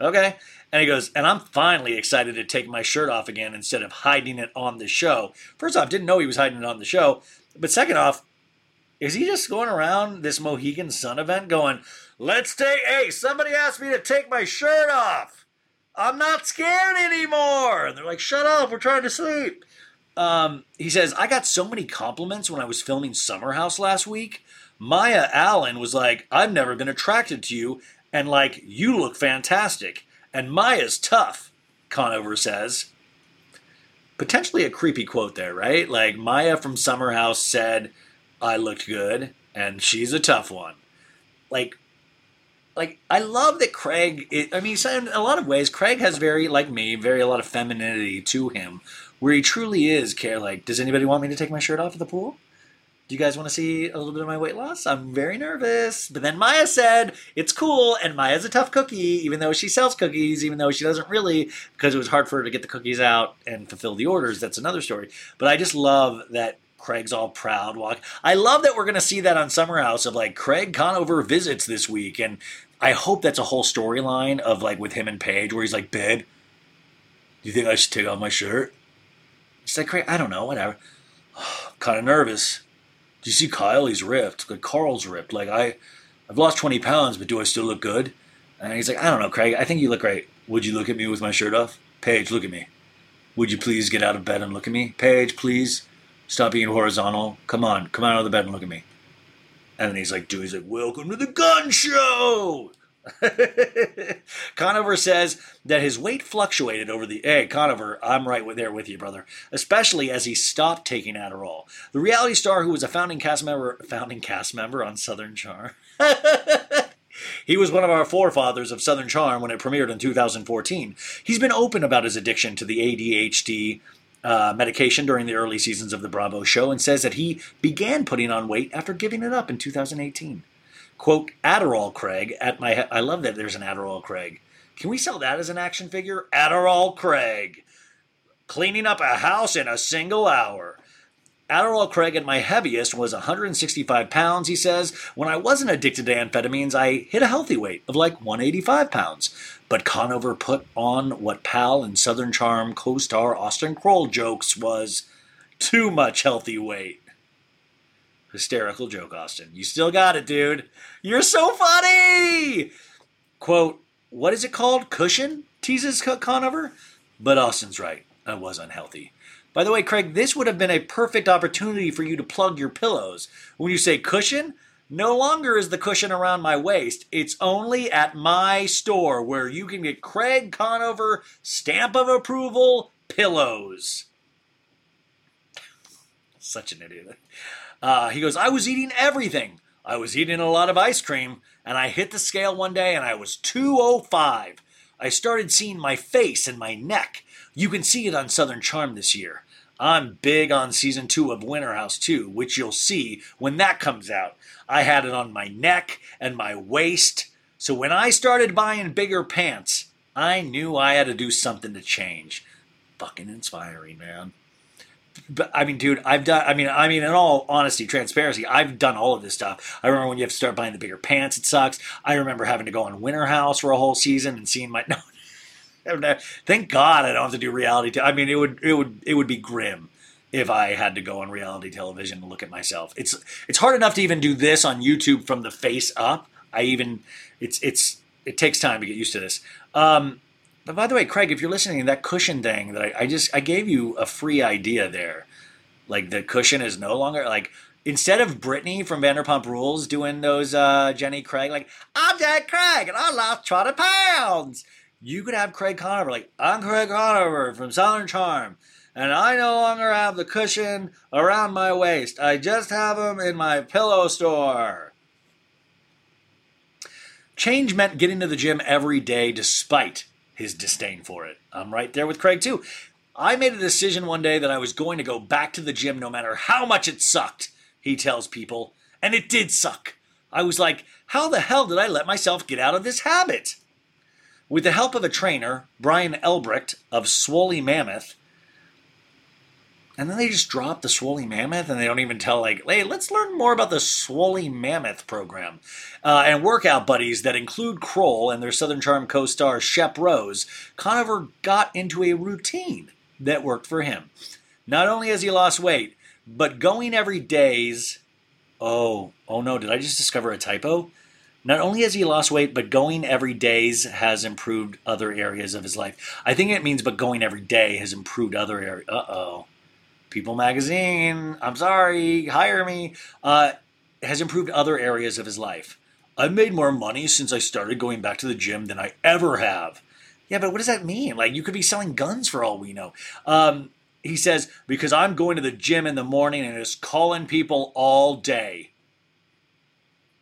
Okay. And he goes, and I'm finally excited to take my shirt off again instead of hiding it on the show. First off, didn't know he was hiding it on the show. But second off, is he just going around this Mohegan Sun event going, let's take, hey, somebody asked me to take my shirt off. I'm not scared anymore. And they're like, shut up, we're trying to sleep. Um, he says, I got so many compliments when I was filming Summer House last week. Mya Allen was like, I've never been attracted to you, and like, you look fantastic. And Mya's tough, Conover says. Potentially a creepy quote there, right? Like, Mya from Summer House said, I looked good, and she's a tough one. Like, like I love that Craig. I mean, in a lot of ways, Craig has very like me, very a lot of femininity to him, where he truly is care. Like, does anybody want me to take my shirt off at the pool? Do you guys want to see a little bit of my weight loss? I'm very nervous. But then Mya said it's cool, and Mya's a tough cookie, even though she sells cookies, even though she doesn't really, because it was hard for her to get the cookies out and fulfill the orders. That's another story. But I just love that Craig's all proud walk. I love that we're going to see that on Summer House of like Craig Conover visits this week, and I hope that's a whole storyline of like with him and Paige, where he's like, "Babe, do you think I should take off my shirt?" She's like, "Craig, I don't know, whatever." (sighs) kind of nervous. Do you see Kyle? He's ripped. Like Carl's ripped. Like I, I've lost twenty pounds, but do I still look good? And he's like, I don't know, Craig. I think you look great. Would you look at me with my shirt off? Paige, look at me. Would you please get out of bed and look at me? Paige, please stop being horizontal. Come on, come out of the bed and look at me. And then he's like, dude, he's like, welcome to the gun show. (laughs) Conover says that his weight fluctuated over the. Hey, Conover, I'm right with, there with you, brother. Especially as he stopped taking Adderall. The reality star, who was a founding cast member, founding cast member on Southern Charm. (laughs) he was one of our forefathers of Southern Charm when it premiered in 2014. He's been open about his addiction to the ADHD uh, medication during the early seasons of the Bravo show and says that he began putting on weight after giving it up in 2018 quote Adderall Craig at my. I love that there's an Adderall Craig. Can we sell that as an action figure? Adderall Craig, cleaning up a house in a single hour. Adderall Craig at my heaviest was 165 pounds, he says. When I wasn't addicted to amphetamines, I hit a healthy weight of like 185 pounds. But Conover put on what Pal and Southern Charm co star Austen Kroll jokes was too much healthy weight. Hysterical joke, Austen. You still got it, dude. You're so funny! Quote, what is it called? Cushion? Teases Conover. But Austen's right. I was unhealthy. By the way, Craig, this would have been a perfect opportunity for you to plug your pillows. When you say cushion, no longer is the cushion around my waist. It's only at my store where you can get Craig Conover stamp of approval pillows. Such an idiot. Uh, he goes, I was eating everything. I was eating a lot of ice cream, and I hit the scale one day and I was 205. I started seeing my face and my neck. You can see it on Southern Charm this year. I'm big on season two of Winter House 2, which you'll see when that comes out. I had it on my neck and my waist. So when I started buying bigger pants, I knew I had to do something to change. Fucking inspiring, man but I mean, dude, I've done. I mean, I mean, in all honesty, transparency, I've done all of this stuff. I remember when you have to start buying the bigger pants. It sucks. I remember having to go on Winter House for a whole season and seeing my (laughs) no. Thank God I don't have to do reality. I mean, it would it would it would be grim if I had to go on reality television and look at myself. It's it's hard enough to even do this on YouTube from the face up. I even it's it's it takes time to get used to this. Um, but by the way, Craig, if you're listening, that cushion thing that I, I just I gave you a free idea there. Like the cushion is no longer like instead of Brittany from Vanderpump Rules doing those uh, Jenny Craig like I'm Jack Craig and I lost 20 pounds. You could have Craig Conover like I'm Craig Conover from Southern Charm and I no longer have the cushion around my waist. I just have them in my pillow store. Change meant getting to the gym every day despite his disdain for it. I'm right there with Craig too. I made a decision one day that I was going to go back to the gym no matter how much it sucked, he tells people. And it did suck. I was like, how the hell did I let myself get out of this habit? With the help of a trainer, Brian Elbricht of Swoley Mammoth, and then they just drop the Swoley Mammoth and they don't even tell, like, hey, let's learn more about the Swoley Mammoth program. Uh, and workout buddies that include Kroll and their Southern Charm co star Shep Rose, Conover got into a routine that worked for him. Not only has he lost weight, but going every day's. Oh, oh no, did I just discover a typo? Not only has he lost weight, but going every days has improved other areas of his life. I think it means, but going every day has improved other areas. Uh oh. People Magazine, I'm sorry, hire me, uh, has improved other areas of his life. I've made more money since I started going back to the gym than I ever have. Yeah, but what does that mean? Like, you could be selling guns for all we know. Um, he says, because I'm going to the gym in the morning and just calling people all day.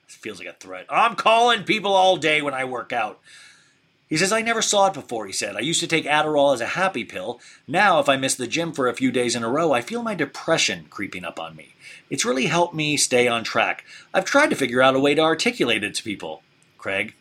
Feels like a threat. I'm calling people all day when I work out. He says, I never saw it before, he said. I used to take Adderall as a happy pill. Now, if I miss the gym for a few days in a row, I feel my depression creeping up on me. It's really helped me stay on track. I've tried to figure out a way to articulate it to people. Craig,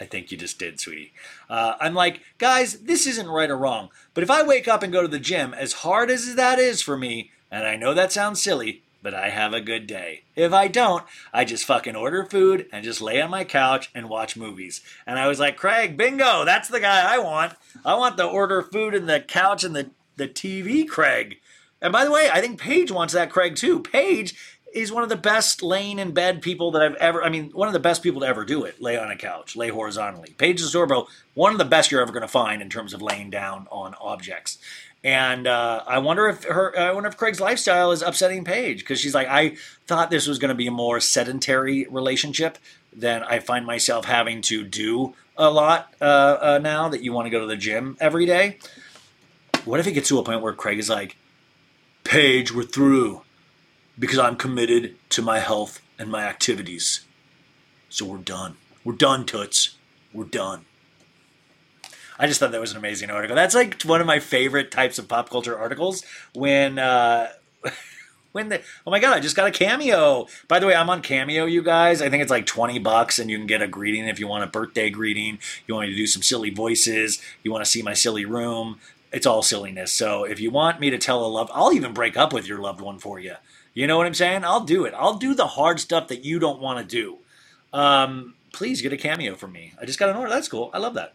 I think you just did, sweetie. Uh, I'm like, guys, this isn't right or wrong, but if I wake up and go to the gym, as hard as that is for me, and I know that sounds silly, but I have a good day. If I don't, I just fucking order food and just lay on my couch and watch movies. And I was like, Craig, bingo, that's the guy I want. I want the order food and the couch and the, the TV, Craig. And by the way, I think Paige wants that Craig too. Paige is one of the best laying in bed people that I've ever, I mean, one of the best people to ever do it. Lay on a couch, lay horizontally. Paige Sorbo, one of the best you're ever going to find in terms of laying down on objects. And uh, I wonder if her, I wonder if Craig's lifestyle is upsetting Paige because she's like, I thought this was going to be a more sedentary relationship than I find myself having to do a lot uh, uh, now that you want to go to the gym every day. What if it gets to a point where Craig is like, Paige, we're through because I'm committed to my health and my activities. So we're done. We're done, Toots. We're done. I just thought that was an amazing article. That's like one of my favorite types of pop culture articles when uh (laughs) when the oh my god, I just got a cameo. By the way, I'm on Cameo, you guys. I think it's like 20 bucks and you can get a greeting if you want a birthday greeting, you want me to do some silly voices, you want to see my silly room. It's all silliness. So if you want me to tell a love, I'll even break up with your loved one for you. You know what I'm saying? I'll do it. I'll do the hard stuff that you don't want to do. Um, please get a cameo from me. I just got an order. That's cool. I love that.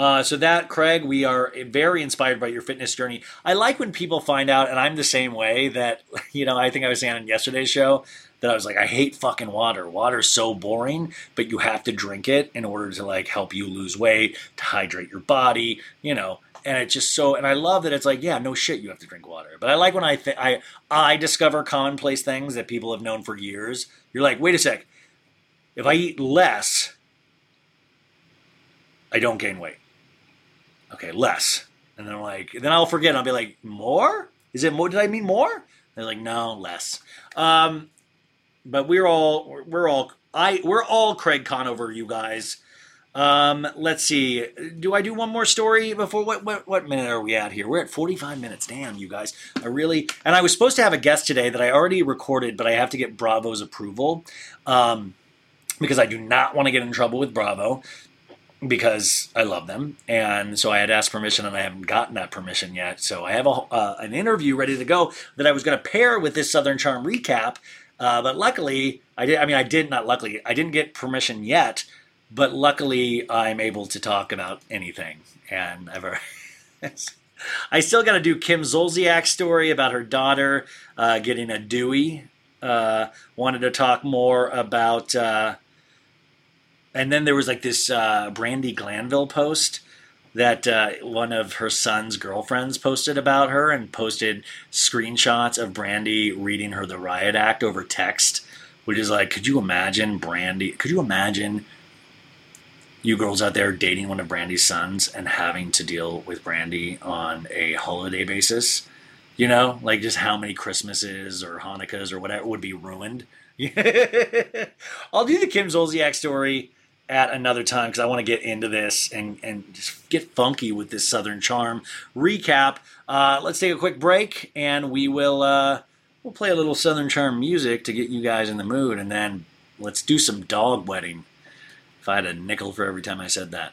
Uh, so that, Craig, we are very inspired by your fitness journey. I like when people find out, and I'm the same way. That (laughs) you know, I think I was saying on yesterday's show that I was like, I hate fucking water. Water's so boring, but you have to drink it in order to like help you lose weight, to hydrate your body, you know. And it's just so, and I love that it's like, yeah, no shit, you have to drink water. But I like when I th- I I discover commonplace things that people have known for years. You're like, wait a sec, if I eat less, I don't gain weight. Okay, less. And then I'm like, then I'll forget. I'll be like, more? Is it more? Did I mean more? They're like, no, less. Um, but we're all we're all I we're all Craig Conover, you guys. Um, let's see. Do I do one more story before what what what minute are we at here? We're at 45 minutes. Damn, you guys. I really and I was supposed to have a guest today that I already recorded, but I have to get Bravo's approval. Um, because I do not want to get in trouble with Bravo because I love them, and so I had asked permission, and I haven't gotten that permission yet. So I have a, uh, an interview ready to go that I was going to pair with this Southern Charm recap, uh, but luckily I did. I mean, I did not. Luckily, I didn't get permission yet, but luckily I'm able to talk about anything, and ever. (laughs) I still got to do Kim Zolciak's story about her daughter uh, getting a Dewey. Uh, wanted to talk more about uh, and then there was like this uh, Brandi Glanville post that uh, one of her son's girlfriends posted about her and posted screenshots of Brandi reading her the riot act over text, which is like, could you imagine Brandi? Could you imagine you girls out there dating one of Brandi's sons and having to deal with Brandi on a holiday basis? You know, like just how many Christmases or Hanukkahs or whatever would be ruined. (laughs) I'll do the Kim Zolciak story at another time because I want to get into this and, and just get funky with this Southern Charm recap. Uh, let's take a quick break and we will uh, we'll play a little Southern Charm music to get you guys in the mood, and then let's do some dog wedding. If I had a nickel for every time I said that.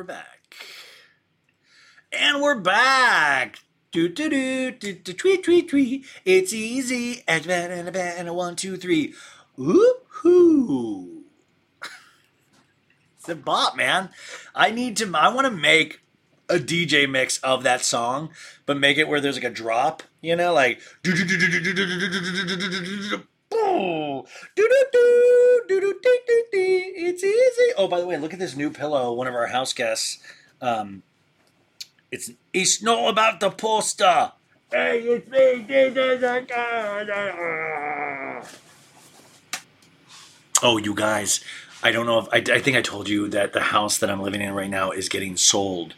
We're back. And we're back. Do do do do do tweet tweet tweet. It's easy. And a and a and a one two three. Woohoo! It's a bop, man. I need to. I want to make a DJ mix of that song, but make it where there's like a drop. You know, like Do do do do do do do do. It's easy. Oh, by the way, look at this new pillow. One of our house guests. Um, it's it's not about the poster. Hey, it's me. Oh, you guys, I don't know if I, I think I told you that the house that I'm living in right now is getting sold,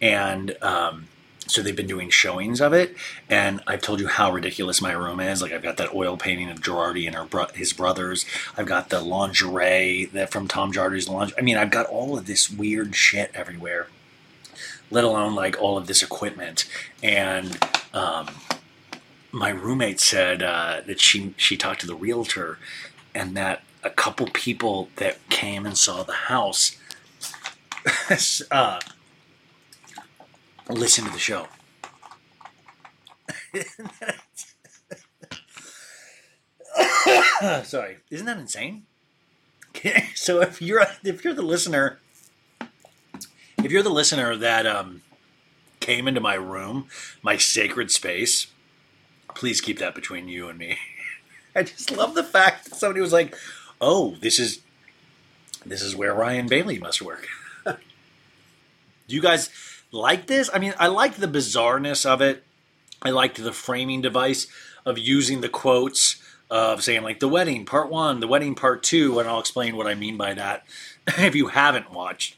and um, so they've been doing showings of it. And I've told you how ridiculous my room is. Like I've got that oil painting of Girardi and bro- his brothers. I've got the lingerie that from Tom Girardi's lingerie. I mean, I've got all of this weird shit everywhere. Let alone like all of this equipment and. Um, my roommate said uh, that she she talked to the realtor, and that a couple people that came and saw the house (laughs) uh, listen to the show. (laughs) Sorry, isn't that insane? (laughs) so if you're if you're the listener, if you're the listener that um, came into my room, my sacred space, please keep that between you and me. (laughs) I just love the fact that somebody was like, "Oh, this is this is where Ryan Bailey must work." Do you guys like this? I mean, I liked the bizarreness of it. I liked the framing device of using the quotes of saying like the wedding part one, the wedding part two, and I'll explain what I mean by that (laughs) if you haven't watched.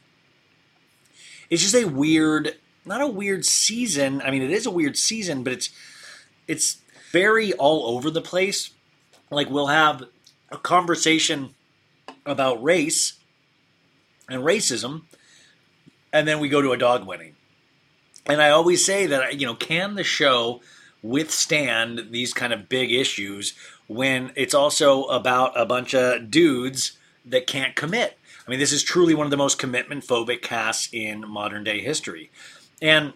It's just a weird, not a weird season. I mean, it is a weird season, but it's it's very all over the place. Like we'll have a conversation about race and racism, and then we go to a dog wedding. And I always say that you know, can the show withstand these kind of big issues when it's also about a bunch of dudes that can't commit? I mean, this is truly one of the most commitment phobic casts in modern day history. And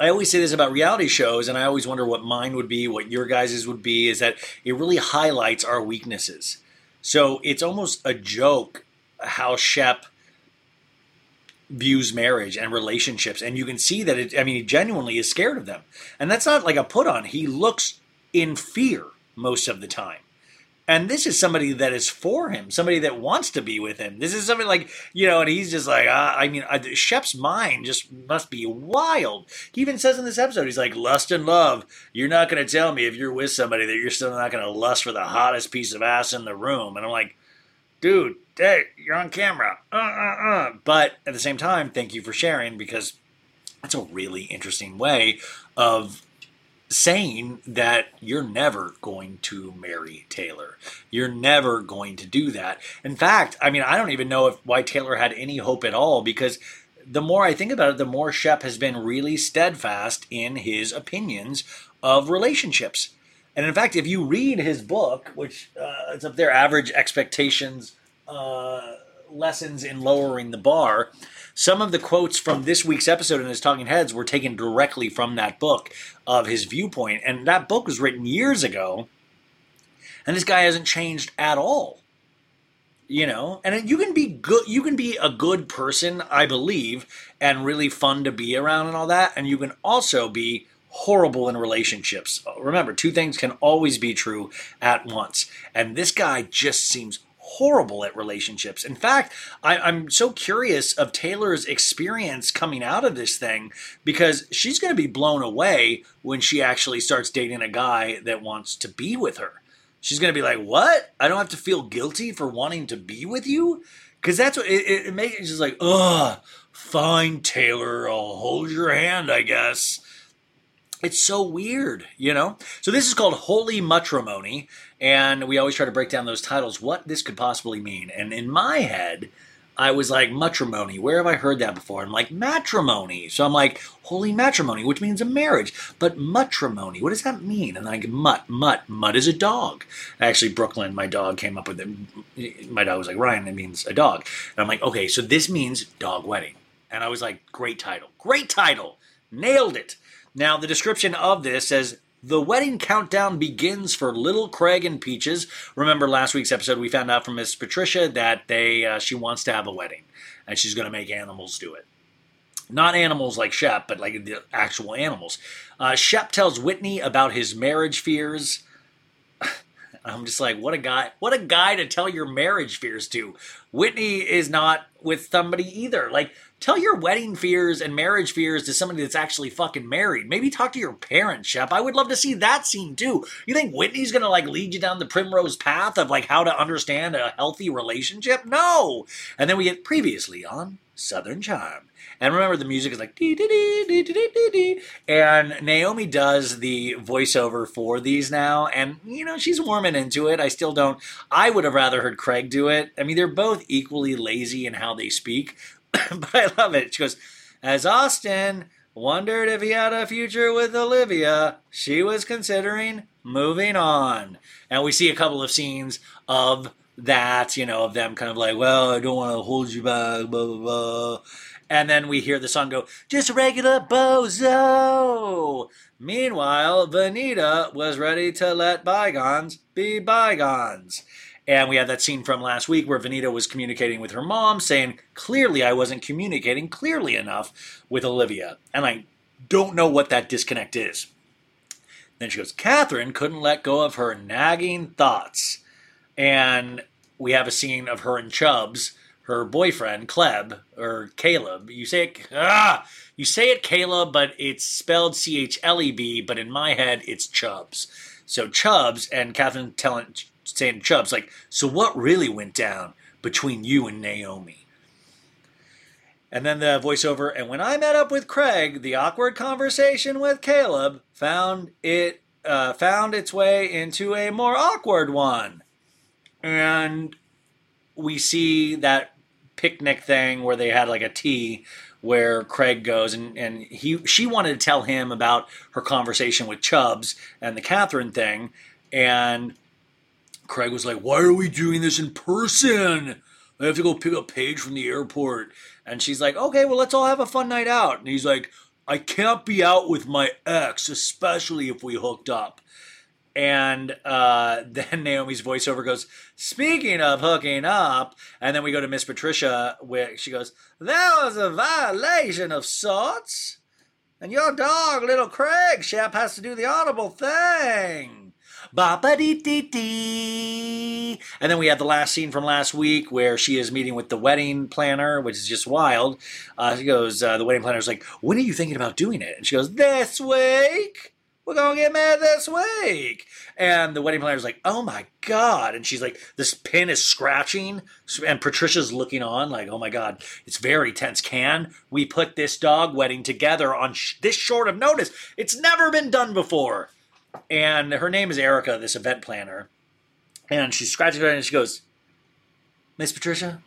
I always say this about reality shows, and I always wonder what mine would be, what your guys's would be, is that it really highlights our weaknesses. So it's almost a joke how Shep views marriage and relationships, and you can see that it. I mean, he genuinely is scared of them, and that's not like a put on. He looks in fear most of the time. And this is somebody that is for him, somebody that wants to be with him. This is something like, you know, and he's just like, uh, I mean, Shep's mind just must be wild. He even says in this episode, he's like, lust and love. You're not going to tell me if you're with somebody that you're still not going to lust for the hottest piece of ass in the room. And I'm like, dude, hey, you're on camera. Uh, uh, uh. But at the same time, thank you for sharing because that's a really interesting way of saying that you're never going to marry Taylor. You're never going to do that. In fact, I mean, I don't even know if why Taylor had any hope at all because the more I think about it, the more Shep has been really steadfast in his opinions of relationships. And in fact, if you read his book, which uh, it's up there, Average Expectations uh, Lessons in Lowering the Bar, some of the quotes from this week's episode in his Talking Heads were taken directly from that book of his viewpoint. And that book was written years ago, and this guy hasn't changed at all. you know and you can be good you can be a good person i believe and really fun to be around and all that and you can also be horrible in relationships remember two things can always be true at once and this guy just seems horrible at relationships in fact I, i'm so curious of taylor's experience coming out of this thing because she's going to be blown away when she actually starts dating a guy that wants to be with her she's gonna be like, "What? I don't have to feel guilty for wanting to be with you?" Because that's what it, it, it makes it just like, "Ugh, fine, Taylor, I'll hold your hand, I guess." It's so weird, you know. So this is called Holy Matrimony, and we always try to break down those titles, what this could possibly mean. And in my head, I was like, matrimony. Where have I heard that before? I'm like, matrimony. So I'm like, holy matrimony, which means a marriage. But matrimony, what does that mean? And go, mutt, mutt, mutt is a dog. Actually, Brooklyn, my dog, came up with it. My dog was like, Ryan, it means a dog. And I'm like, okay, so this means dog wedding. And I was like, great title. Great title. Nailed it. Now, the description of this says the wedding countdown begins for little Craig and Peaches. Remember last week's episode, we found out from Miss Patricia that they uh, she wants to have a wedding, and she's going to make animals do it. Not animals like Shep, but like the actual animals. Uh, Shep tells Whitney about his marriage fears. (laughs) I'm just like, what a guy! What a guy to tell your marriage fears to. Whitney is not with somebody either. Like, tell your wedding fears and marriage fears to somebody that's actually fucking married. Maybe talk to your parents, Shep. I would love to see that scene too. You think Whitney's gonna like lead you down the primrose path of like how to understand a healthy relationship? No. And then we get previously on Southern Charm. And remember, the music is like dee dee dee dee dee dee dee. And Naomie does the voiceover for these now, and you know she's warming into it. I still don't. I would have rather heard Craig do it. I mean, they're both equally lazy in how they speak, (coughs) but I love it. She goes, as Austen wondered if he had a future with Olivia, she was considering moving on. And we see a couple of scenes of that, you know, of them kind of like, well, I don't want to hold you back, blah, blah, blah. And then we hear the song go, just regular bozo. Meanwhile, Venita was ready to let bygones be bygones. And we had that scene from last week where Venita was communicating with her mom, saying, clearly I wasn't communicating clearly enough with Olivia. And I don't know what that disconnect is. Then she goes, Kathryn couldn't let go of her nagging thoughts. And we have a scene of her and Chubbs, her boyfriend, Kleb, or Caleb. You say it, ah, you say it Caleb, but it's spelled C H L E B, but in my head, it's Chubbs. So Chubbs and Kathryn telling, saying to Chubbs, like, so what really went down between you and Naomie? And then the voiceover, and when I met up with Craig, the awkward conversation with Caleb found it uh, found its way into a more awkward one. And we see that picnic thing where they had like a tea where Craig goes and, and he she wanted to tell him about her conversation with Chubbs and the Kathryn thing. And Craig was like, Why are we doing this in person? I have to go pick up Paige from the airport. And she's like, Okay, well, let's all have a fun night out. And he's like, I can't be out with my ex, especially if we hooked up. And uh, (laughs) then Naomie's voiceover goes, Speaking of hooking up, and then we go to Miss Patricia, where she goes, That was a violation of sorts. And your dog, little Craig, Shep, has to do the audible thing. Ba ba dee dee dee. And then we have the last scene from last week where she is meeting with the wedding planner, which is just wild. Uh, she goes, uh, the wedding planner's like, When are you thinking about doing it? And she goes, This week. We're gonna get mad this week. And the wedding planner's like, oh my God. And she's like, this pin is scratching. And Patricia's looking on, like, oh my God, it's very tense. Can we put this dog wedding together on sh- this short of notice? It's never been done before. And her name is Erica, this event planner. And she's scratching her head and she goes, Miss Patricia,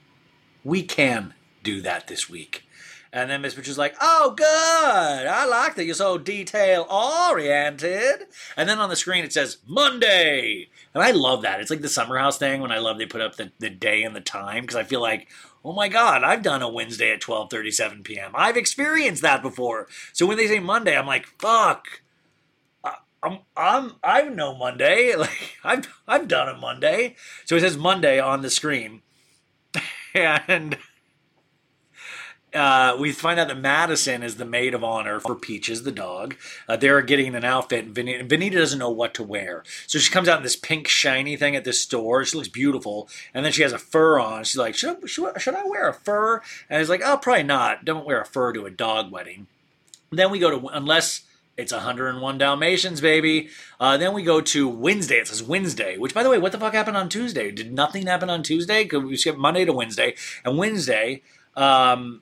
we can do that this week. And then Miss Patricia's like, oh, good. I like that you're so detail oriented. And then on the screen it says Monday. And I love that. It's like the Summer House thing when I love they put up the, the day and the time because I feel like, oh my God, I've done a Wednesday at 12.37 p.m. I've experienced that before. So when they say Monday, I'm like, fuck. I'm I'm I know Monday. (laughs) Like I've I've done a Monday. So it says Monday on the screen. (laughs) and uh, we find out that Madison is the maid of honor for Peaches, the dog. Uh, they're getting an outfit. And Venita, doesn't know what to wear. So she comes out in this pink, shiny thing at this store. She looks beautiful. And then she has a fur on. She's like, should I, should, should I wear a fur? And he's like, oh, probably not. Don't wear a fur to a dog wedding. Then we go to, unless it's 101 Dalmatians, baby. Uh, then we go to Wednesday. It says Wednesday, which, by the way, what the fuck happened on Tuesday? Did nothing happen on Tuesday? Could we skip Monday to Wednesday? And Wednesday, um,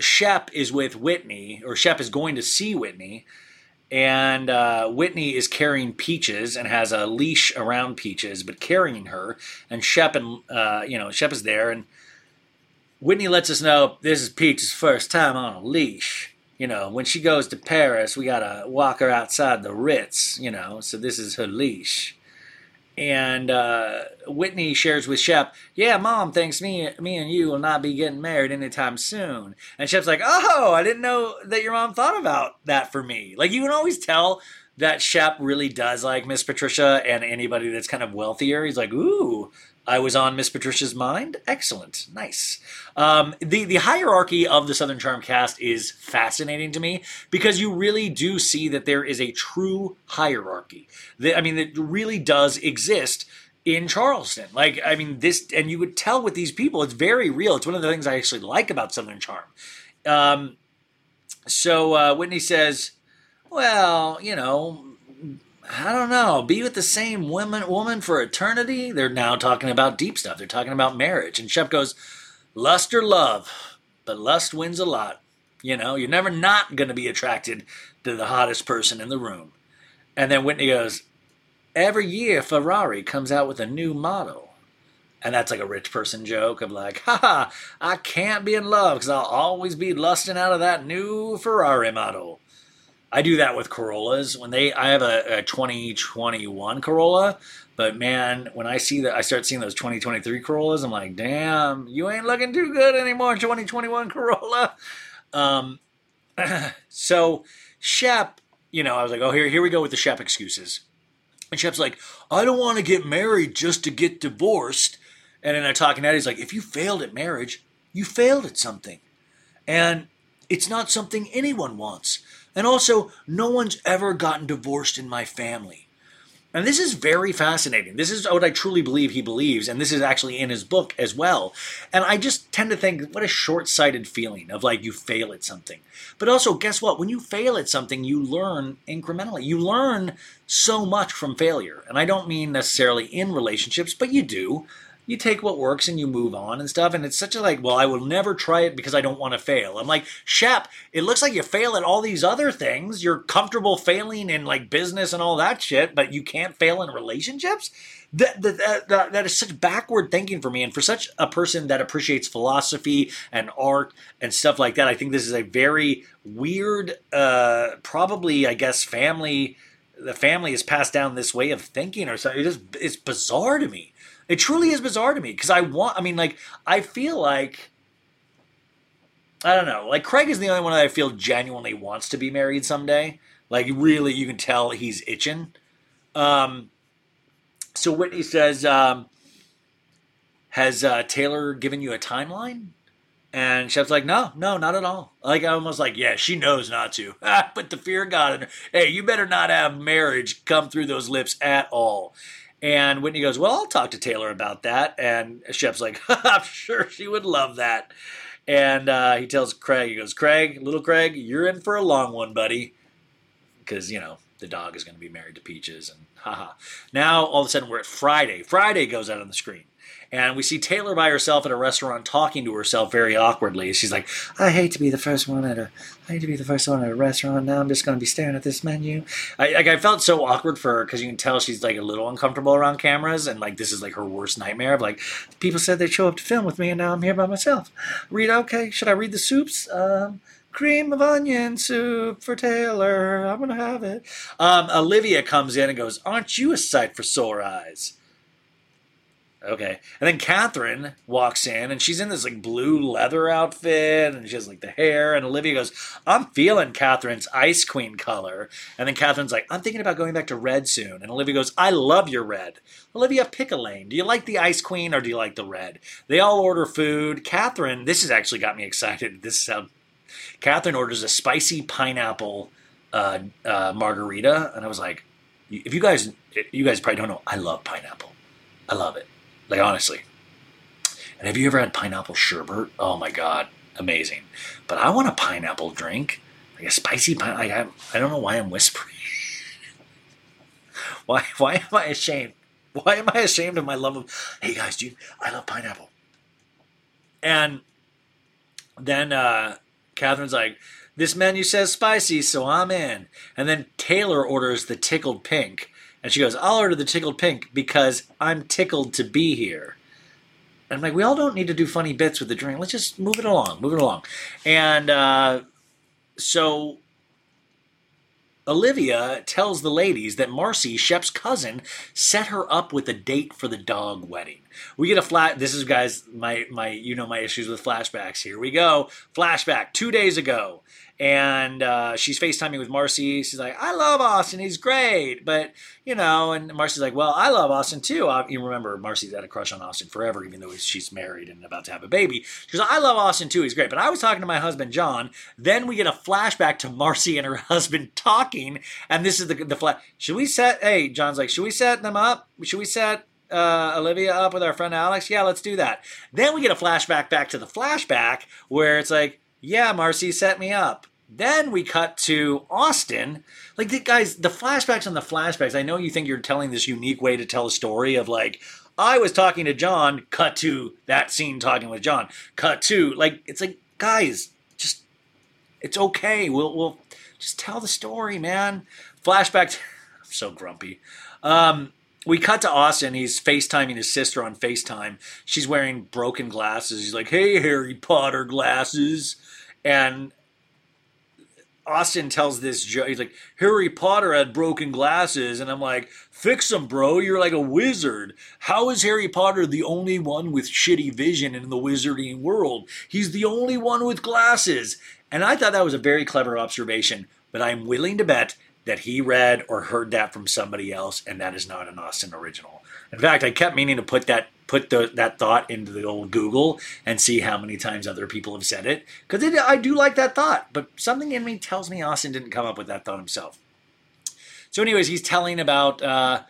Shep is with Whitney, or Shep is going to see Whitney, and uh, Whitney is carrying Peaches and has a leash around Peaches, but carrying her. And Shep and uh, you know Shep is there, and Whitney lets us know this is Peaches' first time on a leash. You know, when she goes to Paris, we gotta walk her outside the Ritz. You know, so this is her leash. And uh, Whitney shares with Shep, "Yeah, Mom thinks me, me and you will not be getting married anytime soon." And Shep's like, "Oh, I didn't know that your mom thought about that for me." Like you can always tell that Shep really does like Miss Patricia and anybody that's kind of wealthier. He's like, "Ooh, I was on Miss Patricia's mind. Excellent, nice." Um, the the hierarchy of the Southern Charm cast is fascinating to me because you really do see that there is a true hierarchy. The- I mean, it really does exist in Charleston. Like, I mean, this, and you would tell with these people, it's very real. It's one of the things I actually like about Southern Charm. Um, so uh, Whitney says, "Well, you know." I don't know. Be with the same woman woman for eternity. They're now talking about deep stuff. They're talking about marriage. And Shep goes, lust or love, but lust wins a lot. You know, you're never not going to be attracted to the hottest person in the room. And then Whitney goes, every year Ferrari comes out with a new model. And that's like a rich person joke of like, haha, I can't be in love because I'll always be lusting out of that new Ferrari model. I do that with Corollas. When they, I have a, a 2021 Corolla, but man, when I see that, I start seeing those 2023 Corollas. I'm like, damn, you ain't looking too good anymore, 2021 Corolla. Um, (clears throat) so Shep, you know, I was like, oh, here, here we go with the Shep excuses. And Shep's like, I don't want to get married just to get divorced. And then I talking at, he's like, if you failed at marriage, you failed at something, and it's not something anyone wants. And also, no one's ever gotten divorced in my family. And this is very fascinating. This is what I truly believe he believes, and this is actually in his book as well. And I just tend to think, what a short sighted feeling of like you fail at something. But also, guess what? When you fail at something, you learn incrementally. You learn so much from failure. And I don't mean necessarily in relationships, but you do. You take what works and you move on and stuff. And it's such a like, well, I will never try it because I don't want to fail. I'm like, Shep, it looks like you fail at all these other things. You're comfortable failing in like business and all that shit, but you can't fail in relationships? That, that, that, that, is such backward thinking for me. And for such a person that appreciates philosophy and art and stuff like that, I think this is a very weird, uh, probably, I guess, family. The family has passed down this way of thinking or something. It's bizarre to me. It truly is bizarre to me because I want, I mean, like, I feel like, I don't know, like, Craig is the only one that I feel genuinely wants to be married someday. Like, really, you can tell he's itching. Um, so Whitney says, um, Has uh, Taylor given you a timeline? And Shep's like, no, no, not at all. Like, I almost like, yeah, she knows not to. (laughs) Put the fear of God in her. Hey, you better not have marriage come through those lips at all. And Whitney goes, well, I'll talk to Taylor about that. And Shep's like, (laughs) I'm sure she would love that. And uh, he tells Craig, he goes, Craig, little Craig, you're in for a long one, buddy. Because, you know, the dog is going to be married to Peaches. And haha. Now, all of a sudden, we're at Friday. Friday goes out on the screen. And we see Taylor by herself at a restaurant talking to herself very awkwardly. She's like, I hate to be the first one at a I hate to be the first one at a restaurant. Now I'm just going to be staring at this menu. I, like, I felt so awkward for her because you can tell she's like a little uncomfortable around cameras. And like, this is like her worst nightmare of like, people said they'd show up to film with me and now I'm here by myself. Read, okay, should I read the soups? Um, cream of onion soup for Taylor. I'm going to have it. Um, Olivia comes in and goes, Aren't you a sight for sore eyes? Okay. And then Kathryn walks in and she's in this like blue leather outfit and she has like the hair. And Olivia goes, I'm feeling Kathryn's Ice Queen color. And then Kathryn's like, I'm thinking about going back to red soon. And Olivia goes, I love your red. Olivia, pick a lane. Do you like the Ice Queen or do you like the red? They all order food. Kathryn, this has actually got me excited. (laughs) This is how Kathryn orders a spicy pineapple uh, uh, margarita. And I was like, if you guys, you guys probably don't know, I love pineapple. I love it. Like honestly. And have you ever had pineapple sherbet? Oh my god, amazing. But I want a pineapple drink, like a spicy pine. Like I, I don't know why I'm whispering. (laughs) why, why am I ashamed? Why am I ashamed of my love of? Hey guys, dude, I love pineapple. And then uh, Kathryn's like, "This menu says spicy, so I'm in." And then Taylor orders the tickled pink. And she goes, I'll order the tickled pink because I'm tickled to be here. And I'm like, we all don't need to do funny bits with the drink. Let's just move it along, move it along. And uh, so Olivia tells the ladies that Marcy, Shep's cousin, set her up with a date for the dog wedding. We get a flat. This is guys, my my you know my issues with flashbacks. Here we go. Flashback two days ago, and uh, she's FaceTiming with Marcy. She's like, "I love Austen. He's great," but you know, and Marcy's like, "Well, I love Austen too." Uh, you remember Marcy's had a crush on Austen forever, even though she's married and about to have a baby. She goes, "I love Austen too. He's great." But I was talking to my husband John. Then we get a flashback to Marcy and her (laughs) husband talking, and this is the the flash. Should we set? Hey, John's like, "Should we set them up? Should we set?" Uh, Olivia up with our friend Alex? Yeah, let's do that. Then we get a flashback back to the flashback where it's like, yeah, Marcy set me up. Then we cut to Austen. Like, the, guys, the flashbacks on the flashbacks, I know you think you're telling this unique way to tell a story of like, I was talking to John, cut to that scene talking with John, cut to, like, it's like, guys, just, it's okay. We'll, we'll just tell the story, man. Flashback, (laughs) I'm so grumpy. Um, we cut to Austen. He's FaceTiming his sister on FaceTime. She's wearing broken glasses. He's like, hey, Harry Potter glasses. And Austen tells this joke. He's like, Harry Potter had broken glasses. And I'm like, fix them, bro. You're like a wizard. How is Harry Potter the only one with shitty vision in the wizarding world? He's the only one with glasses. And I thought that was a very clever observation, but I'm willing to bet that he read or heard that from somebody else, and that is not an Austen original. In fact, I kept meaning to put that put the, that thought into the old Google and see how many times other people have said it because I do like that thought, but something in me tells me Austen didn't come up with that thought himself. So, anyways, he's telling about. Uh,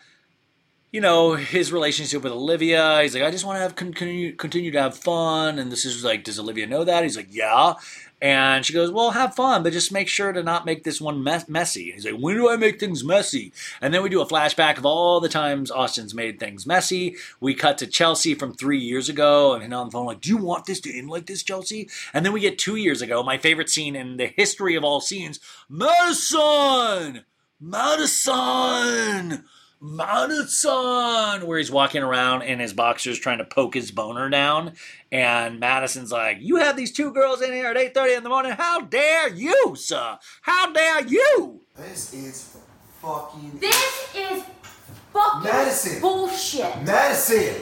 you know his relationship with Olivia. He's like, I just want to have continue continue to have fun, and this is like, does Olivia know that? He's like, yeah. And she goes, Well, have fun, but just make sure to not make this one mess- messy. And he's like, When do I make things messy? And then we do a flashback of all the times Austen's made things messy. We cut to Chelsea from three years ago, and on the phone, like, Do you want this to end like this, Chelsea? And then we get two years ago, my favorite scene in the history of all scenes Madison! Madison! Madison, where he's walking around in his boxers trying to poke his boner down, and Madison's like, "You have these two girls in here at eight thirty in the morning. How dare you, sir? How dare you?" This is fucking This is fucking Madison. bullshit. Madison.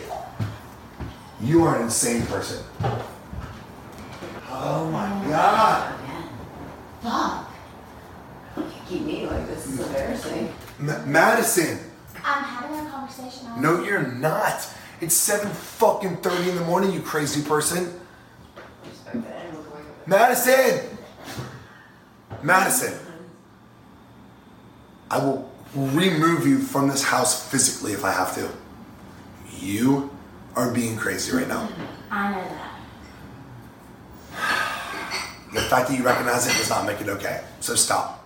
You are an insane person. Oh my god. Fuck. Keep me like this is embarrassing. Ma- Madison. I'm having a conversation. on- No, you're not. It's seven fucking thirty in the morning, you crazy person. Respect that. I don't look like Madison. Madison. I will remove you from this house physically if I have to. You are being crazy right now. I know that. The fact that you recognize it does not make it okay. So stop.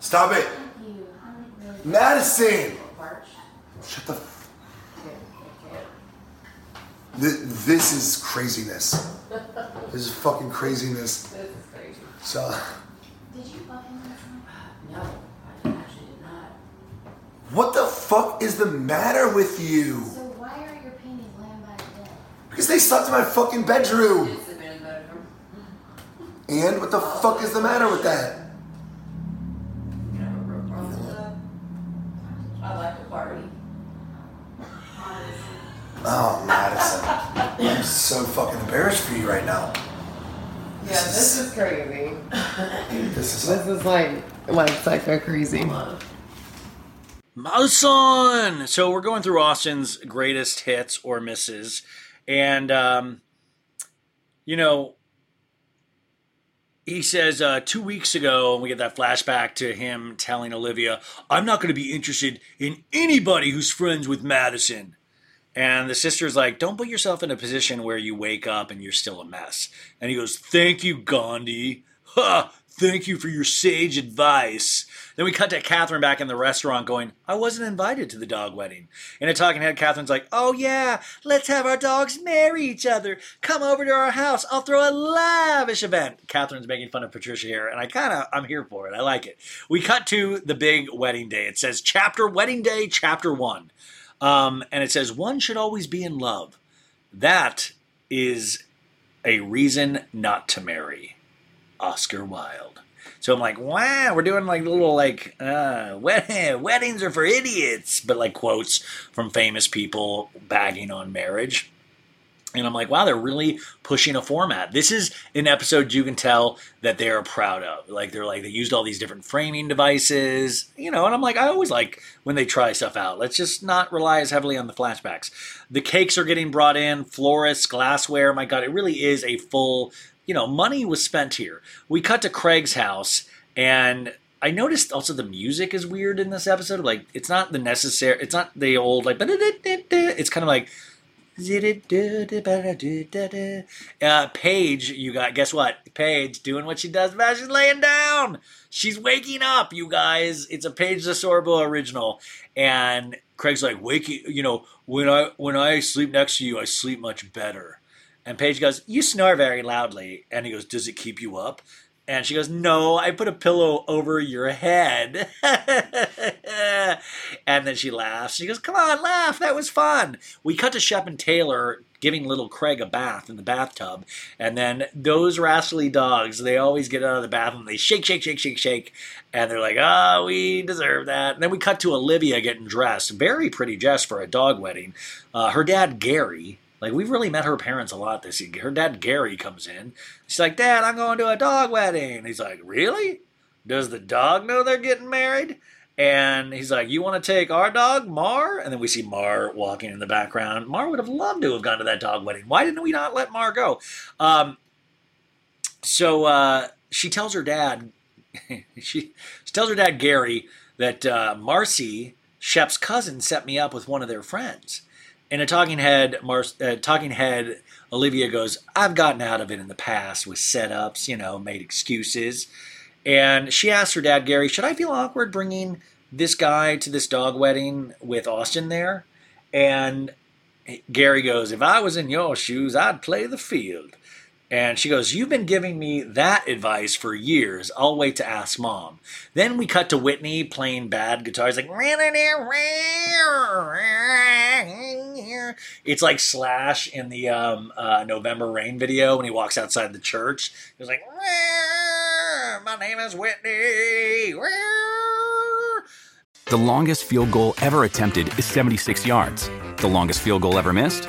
Stop it. Really. Madison! March. Shut the f- Okay, okay. Th- This is craziness. This is fucking craziness. This is crazy. So, uh, Did you fuck him last night? No, I actually did not. what the fuck is the matter with you? So why are your panties laying by the bed? Because they slept in my fucking bedroom. It's the bedroom. And what the fuck is the matter with that? So fucking embarrassed for you right now. Yeah, this is crazy. (coughs) This is This is like like psycho crazy. Madison. So we're going through Austen's greatest hits or misses, and um, you know, he says uh, two weeks ago, and we get that flashback to him telling Olivia, "I'm not going to be interested in anybody who's friends with Madison." And the sister's like, "Don't put yourself in a position where you wake up and you're still a mess." And he goes, "Thank you, Gandhi. Ha! Thank you for your sage advice." Then we cut to Kathryn back in the restaurant going, I wasn't invited to the dog wedding. In a talking head, Kathryn's like, Oh yeah, let's have our dogs marry each other. Come over to our house. I'll throw a lavish event. Kathryn's making fun of Patricia here, and I kind of, I'm here for it. I like it. We cut to the big wedding day. It says chapter wedding day, chapter one. Um, and it says, One should always be in love. That is a reason not to marry. Oscar Wilde. So I'm like, wow, we're doing like little like uh, wed- (laughs) weddings are for idiots, but like quotes from famous people bagging on marriage. And I'm like, wow, they're really pushing a format. This is an episode you can tell that they're proud of. Like they're like they used all these different framing devices, you know. And I'm like, I always like when they try stuff out. Let's just not rely as heavily on the flashbacks. The cakes are getting brought in, florists, glassware. My God, it really is a full. You know, money was spent here. We cut to Craig's house, and I noticed also the music is weird in this episode. Like, it's not the necessary. It's not the old like. It's kind of like. Uh, Paige, you got guess what? Paige doing what she does best. She's laying down. She's waking up, you guys. It's a Paige DeSorbo original, and Craig's like waking. You know, when I when I sleep next to you, I sleep much better. And Paige goes, "You snore very loudly." And he goes, "Does it keep you up?" And she goes, No, I put a pillow over your head. (laughs) and then she laughs. She goes, Come on, laugh. That was fun. We cut to Shep and Taylor giving little Craig a bath in the bathtub. And then those rascally dogs, they always get out of the bath and they shake, shake, shake, shake, shake. And they're like, Oh, we deserve that. And then we cut to Olivia getting dressed. Very pretty dress for a dog wedding. Uh, her dad, Gary, like we've really met her parents a lot this year. Her dad Gary comes in. She's like, "Dad, I'm going to a dog wedding." He's like, "Really? Does the dog know they're getting married?" And he's like, "You want to take our dog, Mar?" And then we see Mar walking in the background. Mar would have loved to have gone to that dog wedding. Why didn't we not let Mar go? Um, so uh, she tells her dad, (laughs) she, she tells her dad Gary that uh, Marcy, Shep's cousin, set me up with one of their friends. In a talking head, Mar- uh, talking head, Olivia goes, "I've gotten out of it in the past with setups, you know, made excuses." And she asks her dad, Gary, "Should I feel awkward bringing this guy to this dog wedding with Austin there?" And Gary goes, "If I was in your shoes, I'd play the field." And she goes, You've been giving me that advice for years. I'll wait to ask mom. Then we cut to Whitney playing bad guitar. He's like, it's like Slash in the um, uh, November Rain video when he walks outside the church. He's like, My name is Whitney. The longest field goal ever attempted is 76 yards. The longest field goal ever missed?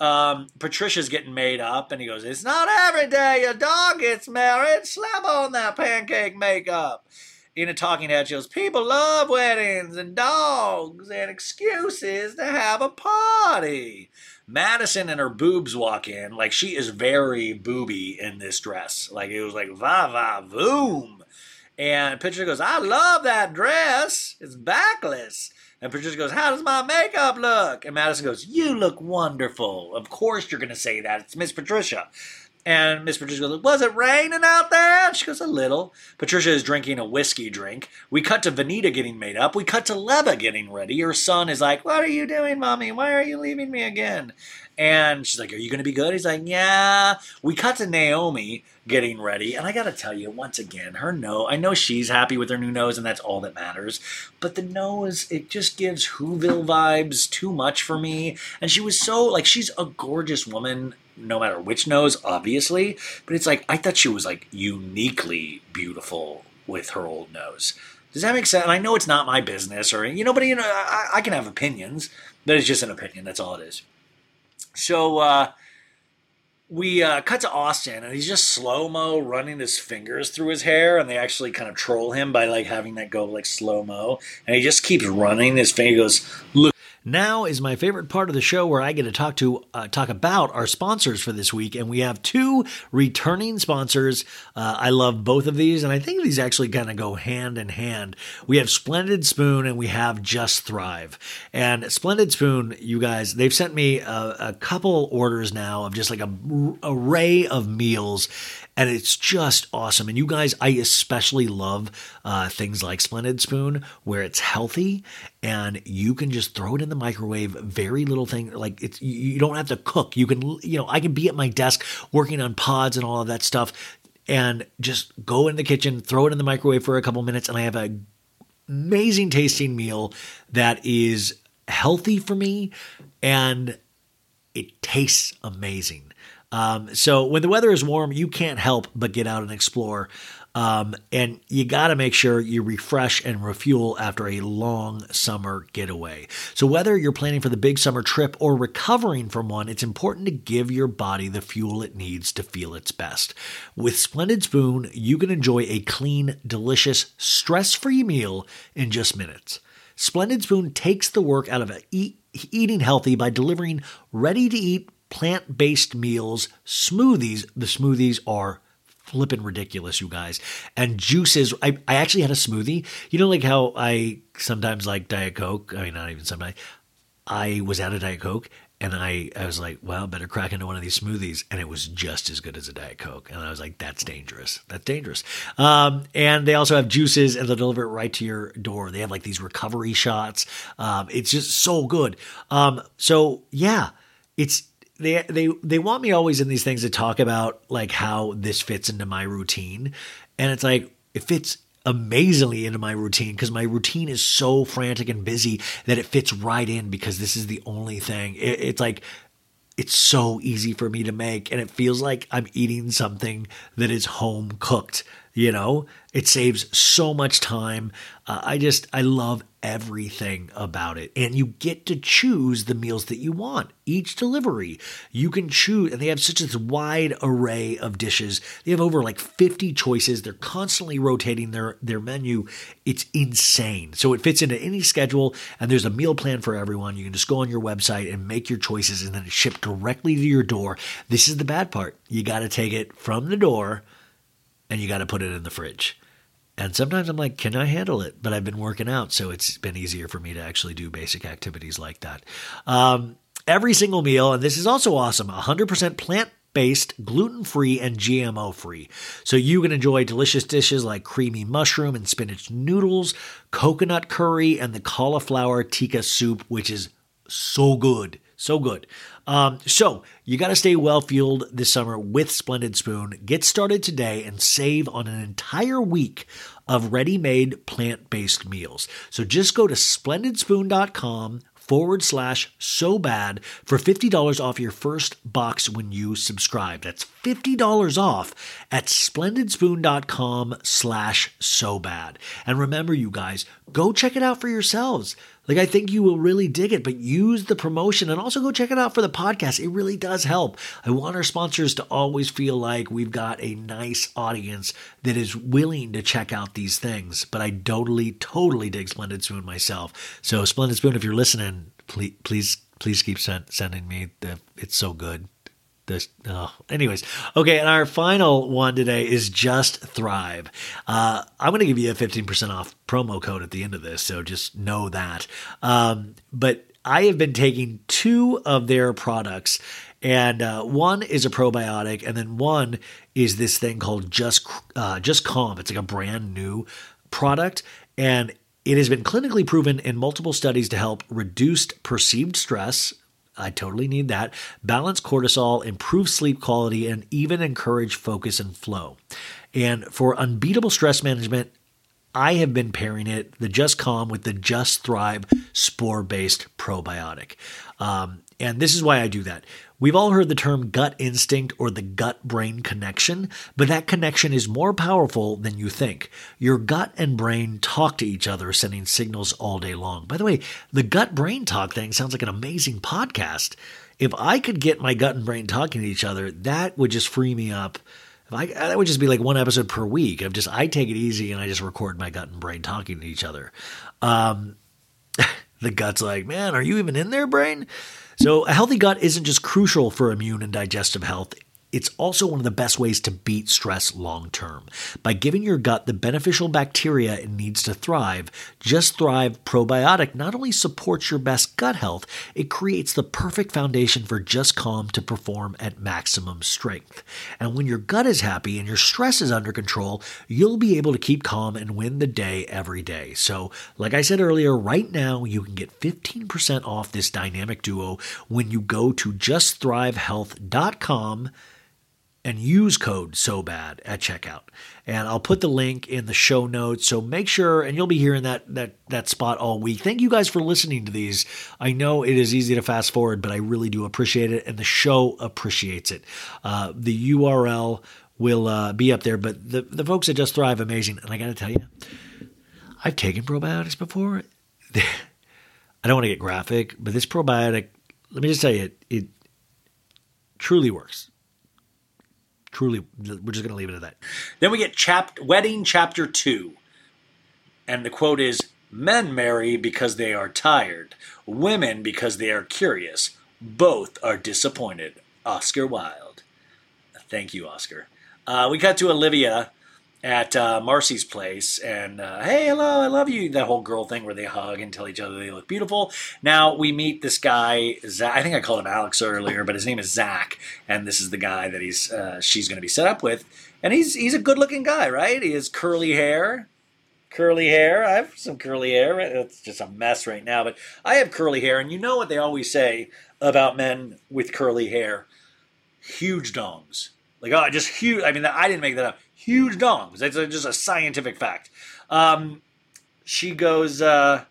Um, Patricia's getting made up, and he goes, "It's not every day a dog gets married. Slap on that pancake makeup." in a talking head, she goes, People love weddings and dogs and excuses to have a party. Madison and her boobs walk in. Like, she is very booby in this dress. Like, it was like, va va voom. And Patricia goes, I love that dress. It's backless. And Patricia goes, How does my makeup look? And Madison goes, You look wonderful. Of course you're going to say that. It's Miss Patricia. And Miss Patricia goes, Was it raining out there? And she goes, A little. Patricia is drinking a whiskey drink. We cut to Venita getting made up. We cut to Leva getting ready. Her son is like, What are you doing, mommy? Why are you leaving me again? And she's like, Are you going to be good? He's like, Yeah. We cut to Naomie getting ready. And I got to tell you, once again, her nose, I know she's happy with her new nose, and that's all that matters. But the nose, it just gives Whoville vibes too much for me. And she was so, like, she's a gorgeous woman, no matter which nose, obviously. But it's like, I thought she was, like, uniquely beautiful with her old nose. Does that make sense? And I know it's not my business, or, you know, but, you know, I, I can have opinions. But it's just an opinion. That's all it is. So, uh, we uh, cut to Austen, and he's just slow mo running his fingers through his hair, and they actually kind of troll him by like having that go like slow mo, and he just keeps running his finger. Goes look. Now is my favorite part of the show where I get to talk to uh, talk about our sponsors for this week, and we have two returning sponsors. Uh, I love both of these, and I think these actually kind of go hand in hand. We have Splendid Spoon and we have Just Thrive. And Splendid Spoon, you guys, they've sent me a, a couple orders now of just like a array of meals, and it's just awesome. And you guys, I especially love uh, things like Splendid Spoon, where it's healthy and you can just throw it in the microwave. Very little thing, like it's you you don't have to cook. You can, you know, I can be at my desk working on pods and all of that stuff, and just go in the kitchen, throw it in the microwave for a couple minutes, and I have a amazing tasting meal that is healthy for me and it tastes amazing. Um, so when the weather is warm, you can't help but get out and explore. Um, and you got to make sure you refresh and refuel after a long summer getaway. So, whether you're planning for the big summer trip or recovering from one, it's important to give your body the fuel it needs to feel its best. With Splendid Spoon, you can enjoy a clean, delicious, stress free meal in just minutes. Splendid Spoon takes the work out of eat, eating healthy by delivering ready to eat plant based meals, smoothies. The smoothies are flippin' ridiculous, you guys. And juices. I, I actually had a smoothie. You know, like how I sometimes like Diet Coke? I mean, not even sometimes. I was at a Diet Coke and I, I was like, well, better crack into one of these smoothies. And it was just as good as a Diet Coke. And I was like, that's dangerous. That's dangerous. Um, and they also have juices and they'll deliver it right to your door. They have like these recovery shots. Um, it's just so good. Um, so yeah, it's, they, they, they want me always in these things to talk about like how this fits into my routine. And it's like, it fits amazingly into my routine because my routine is so frantic and busy that it fits right in because this is the only thing. It, it's like it's so easy for me to make and it feels like I'm eating something that is home cooked, you know? It saves so much time. Uh, I just I love everything about it. And you get to choose the meals that you want. Each delivery, you can choose and they have such a wide array of dishes. They have over like 50 choices. They're constantly rotating their their menu. It's insane. So it fits into any schedule and there's a meal plan for everyone. You can just go on your website and make your choices and then it's shipped directly to your door. This is the bad part. You got to take it from the door and you got to put it in the fridge. And sometimes I'm like, can I handle it? But I've been working out, so it's been easier for me to actually do basic activities like that. Um, every single meal, and this is also awesome 100% plant based, gluten free, and GMO free. So you can enjoy delicious dishes like creamy mushroom and spinach noodles, coconut curry, and the cauliflower tikka soup, which is so good. So good. Um, so you got to stay well fueled this summer with Splendid Spoon. Get started today and save on an entire week of ready made plant based meals. So just go to splendidspoon.com forward slash so bad for $50 off your first box when you subscribe. That's $50 off at splendidspoon.com slash so bad. And remember, you guys, go check it out for yourselves. Like, I think you will really dig it, but use the promotion and also go check it out for the podcast. It really does help. I want our sponsors to always feel like we've got a nice audience that is willing to check out these things. But I totally, totally dig Splendid Spoon myself. So, Splendid Spoon, if you're listening, please, please, please keep send, sending me the. It's so good. This, oh. Anyways, okay, and our final one today is Just Thrive. Uh, I'm going to give you a 15% off promo code at the end of this, so just know that. Um, but I have been taking two of their products, and uh, one is a probiotic, and then one is this thing called Just uh, Just Calm. It's like a brand new product, and it has been clinically proven in multiple studies to help reduce perceived stress, I totally need that. Balance cortisol, improve sleep quality, and even encourage focus and flow. And for unbeatable stress management, I have been pairing it, the Just Calm, with the Just Thrive spore based probiotic. Um, and this is why I do that. We've all heard the term gut instinct or the gut brain connection, but that connection is more powerful than you think. Your gut and brain talk to each other, sending signals all day long. By the way, the gut brain talk thing sounds like an amazing podcast. If I could get my gut and brain talking to each other, that would just free me up. I, that would just be like one episode per week of just I take it easy and I just record my gut and brain talking to each other. Um, (laughs) the gut's like, man, are you even in there, brain? So, a healthy gut isn't just crucial for immune and digestive health. It's also one of the best ways to beat stress long term. By giving your gut the beneficial bacteria it needs to thrive, Just Thrive Probiotic not only supports your best gut health, it creates the perfect foundation for Just Calm to perform at maximum strength. And when your gut is happy and your stress is under control, you'll be able to keep calm and win the day every day. So, like I said earlier, right now you can get 15% off this dynamic duo when you go to justthrivehealth.com and use code so bad at checkout. And i'll put the link in the show notes so make sure and you'll be hearing that that that spot all week. Thank you guys for listening to these. I know it is easy to fast forward but i really do appreciate it and the show appreciates it. Uh, the url will uh, be up there but the, the folks that just thrive amazing. And i gotta tell you i've taken probiotics before. (laughs) I don't want to get graphic but this probiotic let me just tell you it, it truly works truly we're just going to leave it at that Then we get chap- wedding chapter two. And the quote is Men marry because they are tired, women because they are curious. Both are disappointed. Oscar Wilde. Thank you, Oscar. Uh, we cut to Olivia at uh, Marcy's place, and uh, hey, hello, I love you. That whole girl thing where they hug and tell each other they look beautiful. Now we meet this guy. Zach, I think I called him Alex earlier, but his name is Zach, and this is the guy that he's uh, she's going to be set up with. And he's he's a good looking guy, right? He has curly hair, curly hair. I have some curly hair. It's just a mess right now, but I have curly hair, and you know what they always say about men with curly hair? Huge dongs. Like oh, just huge. I mean, I didn't make that up. Huge dongs. That's a, just a scientific fact. Um, she goes uh,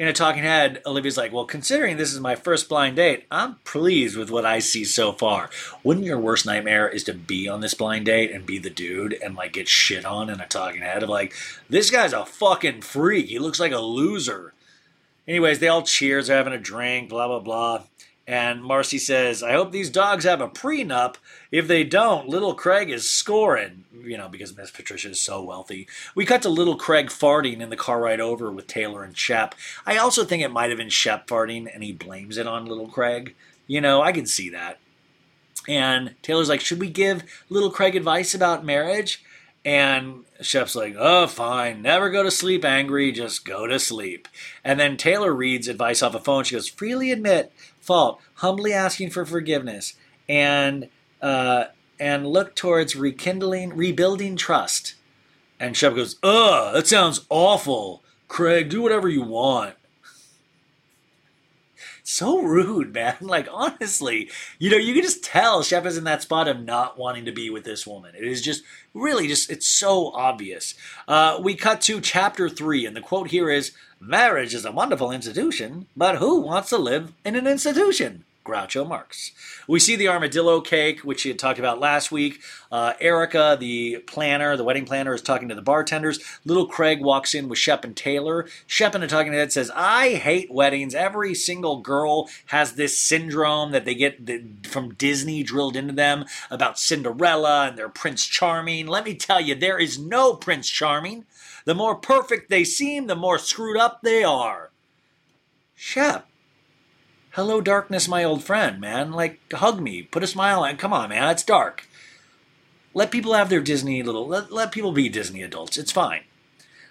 in a talking head. Olivia's like, "Well, considering this is my first blind date, I'm pleased with what I see so far. Wouldn't your worst nightmare is to be on this blind date and be the dude and like get shit on in a talking head of like, this guy's a fucking freak. He looks like a loser." Anyways, they all cheers. They're having a drink. Blah blah blah. And Marcy says, I hope these dogs have a prenup. If they don't, little Craig is scoring, you know, because Miss Patricia is so wealthy. We cut to little Craig farting in the car ride over with Taylor and Shep. I also think it might have been Shep farting and he blames it on little Craig. You know, I can see that. And Taylor's like, Should we give little Craig advice about marriage? And Shep's like, oh, fine. Never go to sleep angry. Just go to sleep. And then Taylor reads advice off a phone. She goes, freely admit fault, humbly asking for forgiveness, and uh, and look towards rekindling, rebuilding trust. And Shep goes, ugh, that sounds awful. Craig, do whatever you want. (laughs) So rude, man. (laughs) Like, honestly, you know, you can just tell Shep is in that spot of not wanting to be with this woman. It is just really just, it's so obvious. Uh, we cut to chapter three, and the quote here is Marriage is a wonderful institution, but who wants to live in an institution? Groucho Marx. We see the armadillo cake, which she had talked about last week. Uh, Erica, the planner, the wedding planner, is talking to the bartenders. Little Craig walks in with Shep and Taylor. Shep in a talking head says, I hate weddings. Every single girl has this syndrome that they get from Disney drilled into them about Cinderella and their Prince Charming. Let me tell you, there is no Prince Charming. The more perfect they seem, the more screwed up they are. Shep, hello, darkness, my old friend, man. Like, hug me, put a smile on. Come on, man, it's dark. Let people have their Disney little, let, let people be Disney adults. It's fine.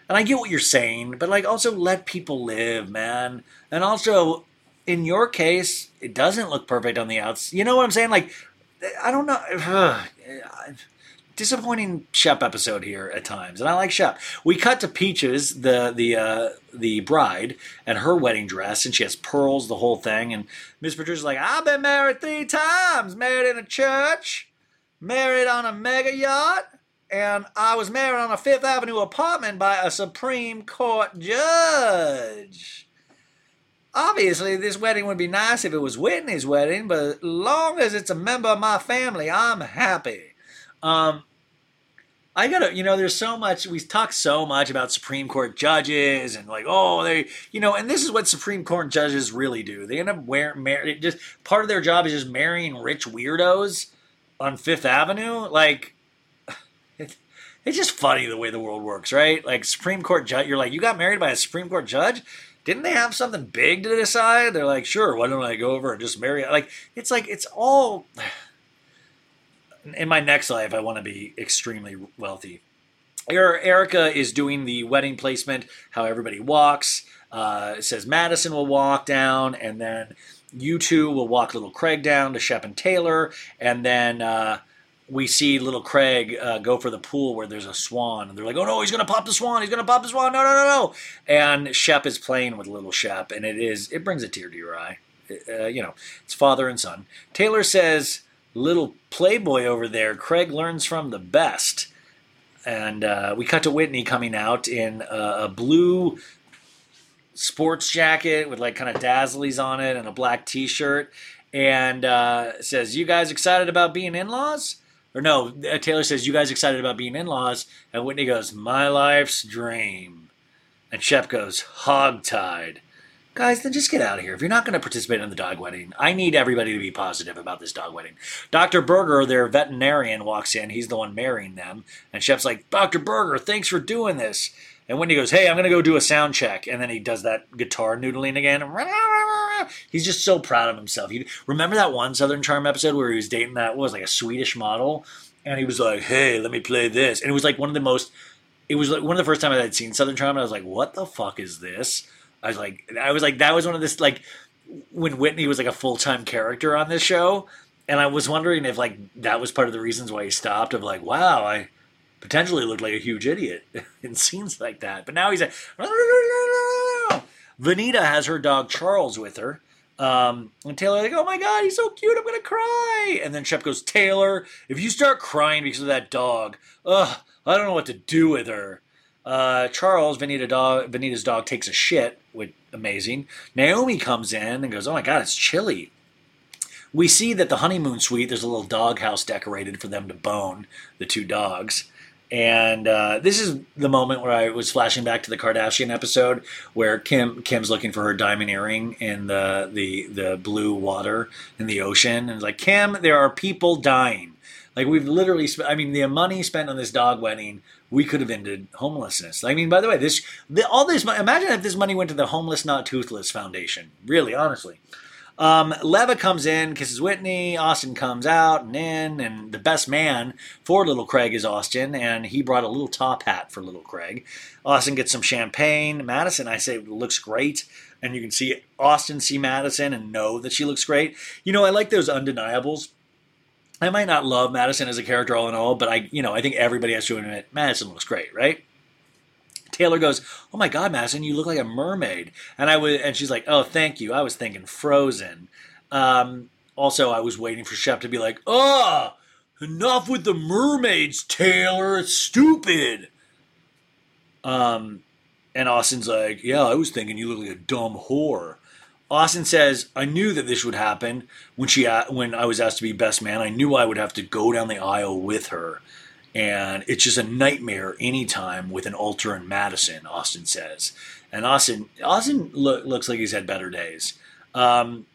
And I get what you're saying, but like, also let people live, man. And also, in your case, it doesn't look perfect on the outs. You know what I'm saying? Like, I don't know. (sighs) disappointing Shep episode here at times, and I like Shep. We cut to Peaches, the the uh, the bride, and her wedding dress, and she has pearls, the whole thing. And Miss Patricia's like, "I've been married three times. Married in a church, married on a mega yacht, and I was married on a Fifth Avenue apartment by a Supreme Court judge." Obviously, this wedding would be nice if it was Whitney's wedding, but long as it's a member of my family, I'm happy. Um, I gotta, you know, there's so much, we talk so much about Supreme Court judges and like, oh, they, you know, and this is what Supreme Court judges really do. They end up wearing, mar- just part of their job is just marrying rich weirdos on Fifth Avenue. Like, (sighs) it, it's just funny the way the world works, right? Like, Supreme Court judge, you're like, you got married by a Supreme Court judge? Didn't they have something big to decide? They're like, sure, why don't I go over and just marry? Like, it's like, it's all in my next life, I want to be extremely wealthy. Er- Erica is doing the wedding placement, how everybody walks. Uh, it says Madison will walk down, and then you two will walk little Craig down to Shep and Taylor, and then uh, we see little Craig uh, go for the pool where there's a swan, and they're like, "Oh no, he's gonna pop the swan! He's gonna pop the swan! No, no, no, no!" And Shep is playing with little Shep, and it is it brings a tear to your eye. Uh, you know, it's father and son. Taylor says little playboy over there, Craig learns from the best. And uh, we cut to Whitney coming out in a, a blue sports jacket with like kind of dazzlies on it and a black t-shirt and uh, says you guys excited about being in-laws? Or no uh, taylor says you guys excited about being in-laws? And whitney goes my life's dream. And shep goes hogtied Guys, then just get out of here. If you're not going to participate in the dog wedding, I need everybody to be positive about this dog wedding. Dr. Berger, their veterinarian, walks in. He's the one marrying them. And Shep's like, Dr. Berger, thanks for doing this. And Wendy goes, Hey, I'm going to go do a sound check. And then he does that guitar noodling again. He's just so proud of himself. You remember that one Southern Charm episode where he was dating that was like a Swedish model? And he was like, Hey, let me play this. And it was like one of the most, it was like one of the first times I had seen Southern Charm. And I was like, What the fuck is this? I was like, I was like, that was one of this like when Whitney was like a full time character on this show, and I was wondering if like that was part of the reasons why he stopped. Of like, wow, I potentially looked like a huge idiot (laughs) in scenes like that. But now he's like, (laughs) Venita has her dog Charles with her. Um, and Taylor like, oh my god, he's so cute, I'm gonna cry. And then Shep goes, Taylor, if you start crying because of that dog, ugh, I don't know what to do with her. Uh, Charles, Venita dog, Venita's dog, takes a shit, which amazing. Naomie comes in and goes, "Oh my god, it's chilly." We see that the honeymoon suite, there's a little doghouse decorated for them to bone the two dogs. And uh, this is the moment where I was flashing back to the Kardashian episode where Kim Kim's looking for her diamond earring in the the the blue water in the ocean, and like Kim, there are people dying. Like we've literally, sp- I mean, the money spent on this dog wedding, we could have ended homelessness. I mean, by the way, this the, all this. Imagine if this money went to the Homeless Not Toothless Foundation. Really, honestly. Um, Leva comes in, kisses Whitney. Austen comes out and in, and the best man for little Craig is Austen, and he brought a little top hat for little Craig. Austen gets some champagne. Madison, I say, looks great, and you can see Austen see Madison and know that she looks great. You know, I like those undeniables. I might not love Madison as a character all in all, but I, you know, I think everybody has to admit Madison looks great, right? Taylor goes, "Oh my God, Madison, you look like a mermaid," and I was, and she's like, "Oh, thank you." I was thinking Frozen. Um, also, I was waiting for Shep to be like, "Oh, enough with the mermaids, Taylor. It's stupid." Um, and Austen's like, "Yeah, I was thinking you look like a dumb whore." Austen says, "I knew that this would happen when she when I was asked to be best man. I knew I would have to go down the aisle with her, and it's just a nightmare anytime with an altar in Madison." Austen says, and Austen Austen loo- looks like he's had better days. Um,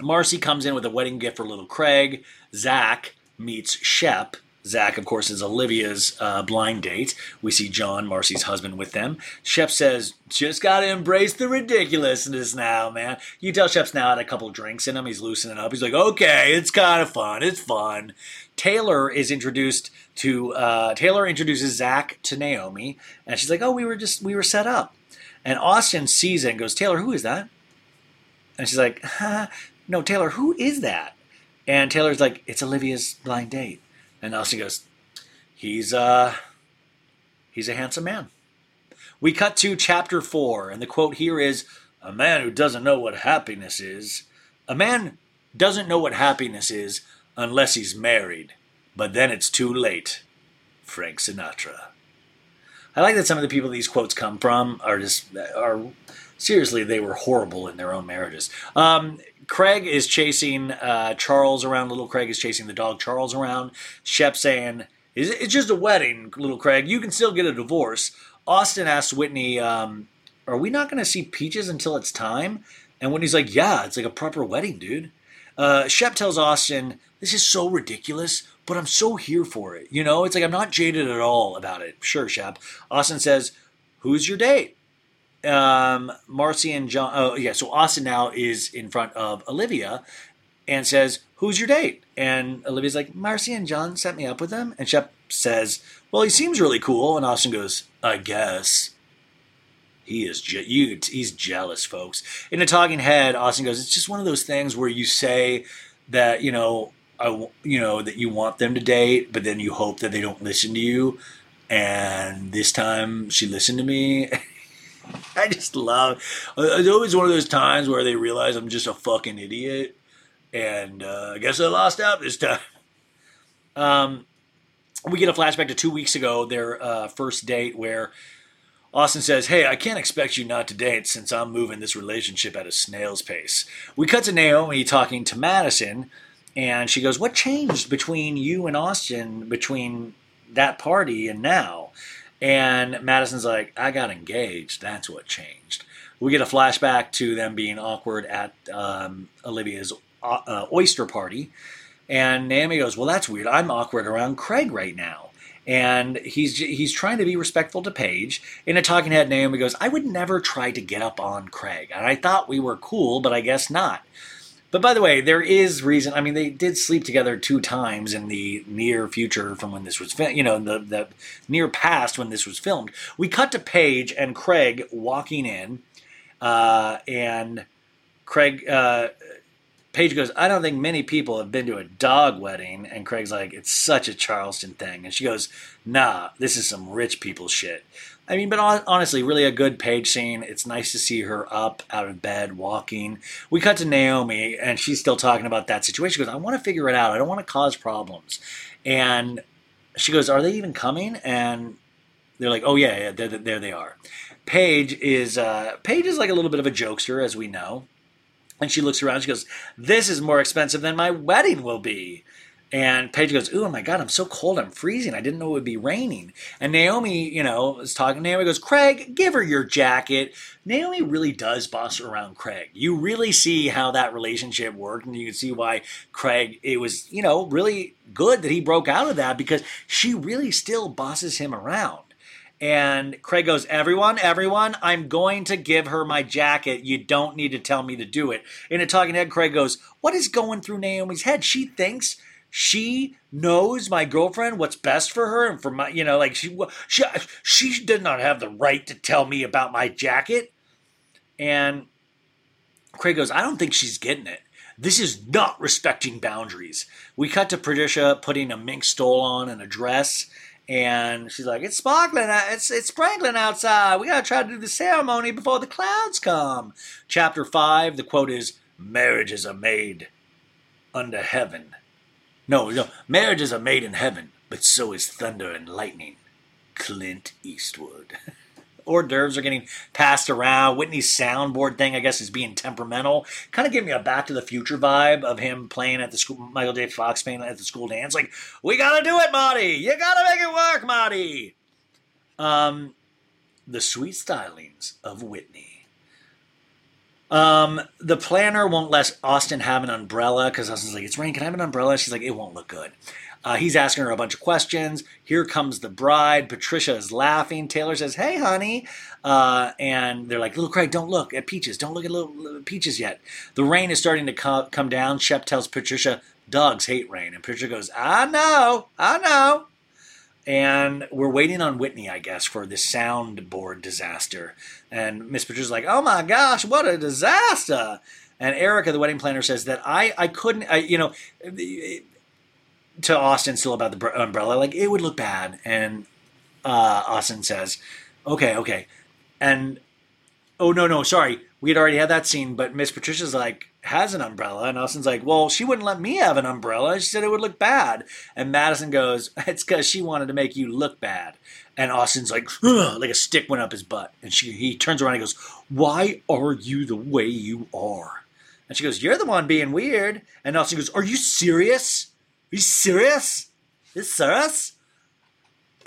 Marcy comes in with a wedding gift for little Craig. Zach meets Shep. Zach, of course, is Olivia's uh, blind date. We see John, Marcy's husband, with them. Shep says, just got to embrace the ridiculousness now, man. You tell Shep's now had a couple drinks in him. He's loosening up. He's like, okay, it's kind of fun. It's fun. Taylor is introduced to, uh, Taylor introduces Zach to Naomie. And she's like, oh, we were just, we were set up. And Austen sees it and goes, Taylor, who is that? And she's like, huh? (laughs) no, Taylor, who is that? And Taylor's like, it's Olivia's blind date. And Austen goes, he's uh he's a handsome man. We cut to chapter four, and the quote here is a man who doesn't know what happiness is. A man doesn't know what happiness is unless he's married, but then it's too late. Frank Sinatra. I like that some of the people these quotes come from are just are seriously they were horrible in their own marriages. Um, Craig is chasing uh, Charles around. Little Craig is chasing the dog Charles around. Shep saying, It's just a wedding, little Craig. You can still get a divorce." Austen asks Whitney, um, "Are we not going to see Peaches until it's time?" And Whitney's like, "Yeah, it's like a proper wedding, dude." Uh, Shep tells Austen, "This is so ridiculous, but I'm so here for it. You know, it's like I'm not jaded at all about it." Sure, Shep. Austen says, "Who's your date?" Um, Marcy and John. Oh, yeah. So Austen now is in front of Olivia and says, Who's your date? And Olivia's like, Marcy and John set me up with him. And Shep says, Well, he seems really cool. And Austen goes, I guess. He is je- you, he's jealous, folks. In a talking head, Austen goes, It's just one of those things where you say that, you know, I, you know, that you want them to date, but then you hope that they don't listen to you. And this time she listened to me. (laughs) (laughs) I just love. It's always one of those times where they realize I'm just a fucking idiot, and uh, I guess I lost out this time. (laughs) Um, we get a flashback to two weeks ago, their uh, first date, where Austen says, "Hey, I can't expect you not to date since I'm moving this relationship at a snail's pace." We cut to Naomie talking to Madison, and she goes, "What changed between you and Austen between that party and now?" And Madison's like, I got engaged. That's what changed. We get a flashback to them being awkward at um, Olivia's uh, uh, oyster party. And Naomie goes, Well, that's weird. I'm awkward around Craig right now. And he's he's trying to be respectful to Paige. In a talking head, Naomie goes, I would never try to get up on Craig. And I thought we were cool, but I guess not. But by the way, there is reason. I mean, they did sleep together two times in the near future from when this was, fi- you know, the the near past when this was filmed. We cut to Paige and Craig walking in, uh, and Craig. Uh, Paige goes, I don't think many people have been to a dog wedding. And Craig's like, it's such a Charleston thing. And she goes, nah, this is some rich people shit. I mean, but honestly, really a good Paige scene. It's nice to see her up out of bed, walking. We cut to Naomie, and she's still talking about that situation. She goes, I want to figure it out. I don't want to cause problems. And she goes, Are they even coming? And they're like, Oh, yeah, yeah, there, there they are. Paige is uh, Paige is like a little bit of a jokester, as we know. And she looks around. She goes, "This is more expensive than my wedding will be." And Paige goes, "Oh my God, I'm so cold. I'm freezing. I didn't know it would be raining." And Naomie, you know, is talking. To Naomie goes, "Craig, give her your jacket." Naomie really does boss around Craig. You really see how that relationship worked, and you can see why Craig. It was, you know, really good that he broke out of that because she really still bosses him around. And Craig goes, Everyone, everyone, I'm going to give her my jacket. You don't need to tell me to do it. In a talking head, Craig goes, What is going through Naomie's head? She thinks she knows my girlfriend what's best for her and for my, you know, like she, she, she did not have the right to tell me about my jacket. And Craig goes, I don't think she's getting it. This is not respecting boundaries. We cut to Patricia putting a mink stole on and a dress, and she's like, "It's sparkling, it's it's sprinkling outside. We gotta try to do the ceremony before the clouds come." Chapter five. The quote is, "Marriages are made under heaven." No, no, marriages are made in heaven, but so is thunder and lightning. Clint Eastwood. (laughs) hors d'oeuvres are getting passed around. Whitney's soundboard thing, I guess, is being temperamental. Kind of gave me a Back to the Future vibe of him playing at the school, Michael J. Fox playing at the school dance. Like, we gotta do it, Marty. You gotta make it work, Marty. Um, the sweet stylings of Whitney. Um, the planner won't let Austen have an umbrella because Austen's like, "It's raining. Can I have an umbrella?" She's like, "It won't look good." Uh, he's asking her a bunch of questions. Here comes the bride. Patricia is laughing. Taylor says, "Hey, honey," uh, and they're like, "Little Craig, don't look at Peaches. Don't look at little, little Peaches yet." The rain is starting to co- come down. Shep tells Patricia, "Dogs hate rain," and Patricia goes, "I know, I know." And we're waiting on Whitney, I guess, for the soundboard disaster. And Miss Patricia's like, "Oh my gosh, what a disaster!" And Erica, the wedding planner, says that I I couldn't, I, you know, to Austen still about the umbrella, like it would look bad. And uh, Austen says, "Okay, okay," and oh no, no, sorry, we had already had that scene, but Miss Patricia's like has an umbrella, and Austen's like, "Well, she wouldn't let me have an umbrella. She said it would look bad." And Madison goes, "It's because she wanted to make you look bad." And Austen's like, like a stick went up his butt, and she he turns around and goes, "Why are you the way you are?" And she goes, "You're the one being weird." And Austen goes, "Are you serious? Are you serious? Is serious?"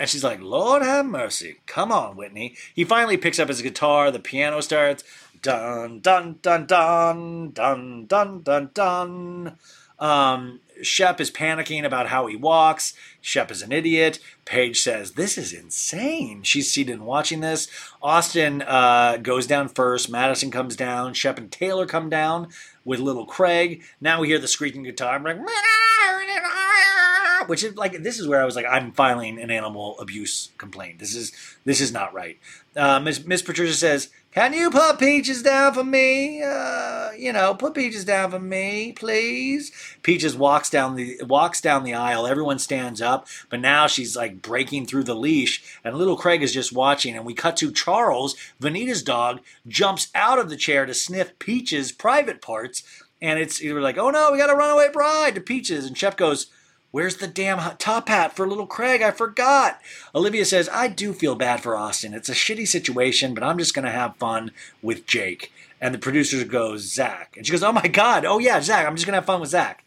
And she's like, Lord have mercy. Come on, Whitney. He finally picks up his guitar. The piano starts. Dun, dun, dun, dun, dun, dun, dun, dun. Um, Shep is panicking about how he walks. Shep is an idiot. Paige says, This is insane. She's seated and watching this. Austen uh, goes down first. Madison comes down. Shep and Taylor come down with little Craig. Now we hear the screeching guitar. I'm like, (laughs) which is like this is where I was like, I'm filing an animal abuse complaint. This is this is not right. Uh, Miss Miss Patricia says, "Can you put Peaches down for me? Uh, you know, put Peaches down for me, please." Peaches walks down the walks down the aisle. Everyone stands up, but now she's like breaking through the leash, and little Craig is just watching. And we cut to Charles, Venita's dog, jumps out of the chair to sniff Peaches' private parts, and it's we're like, "Oh no, we got a runaway bride!" to Peaches, and Shep goes. Where's the damn top hat for little Craig? I forgot. Olivia says, I do feel bad for Austen. It's a shitty situation, but I'm just going to have fun with Jake. And the producer goes, Zach. And she goes, Oh my God. Oh yeah, Zach. I'm just going to have fun with Zach.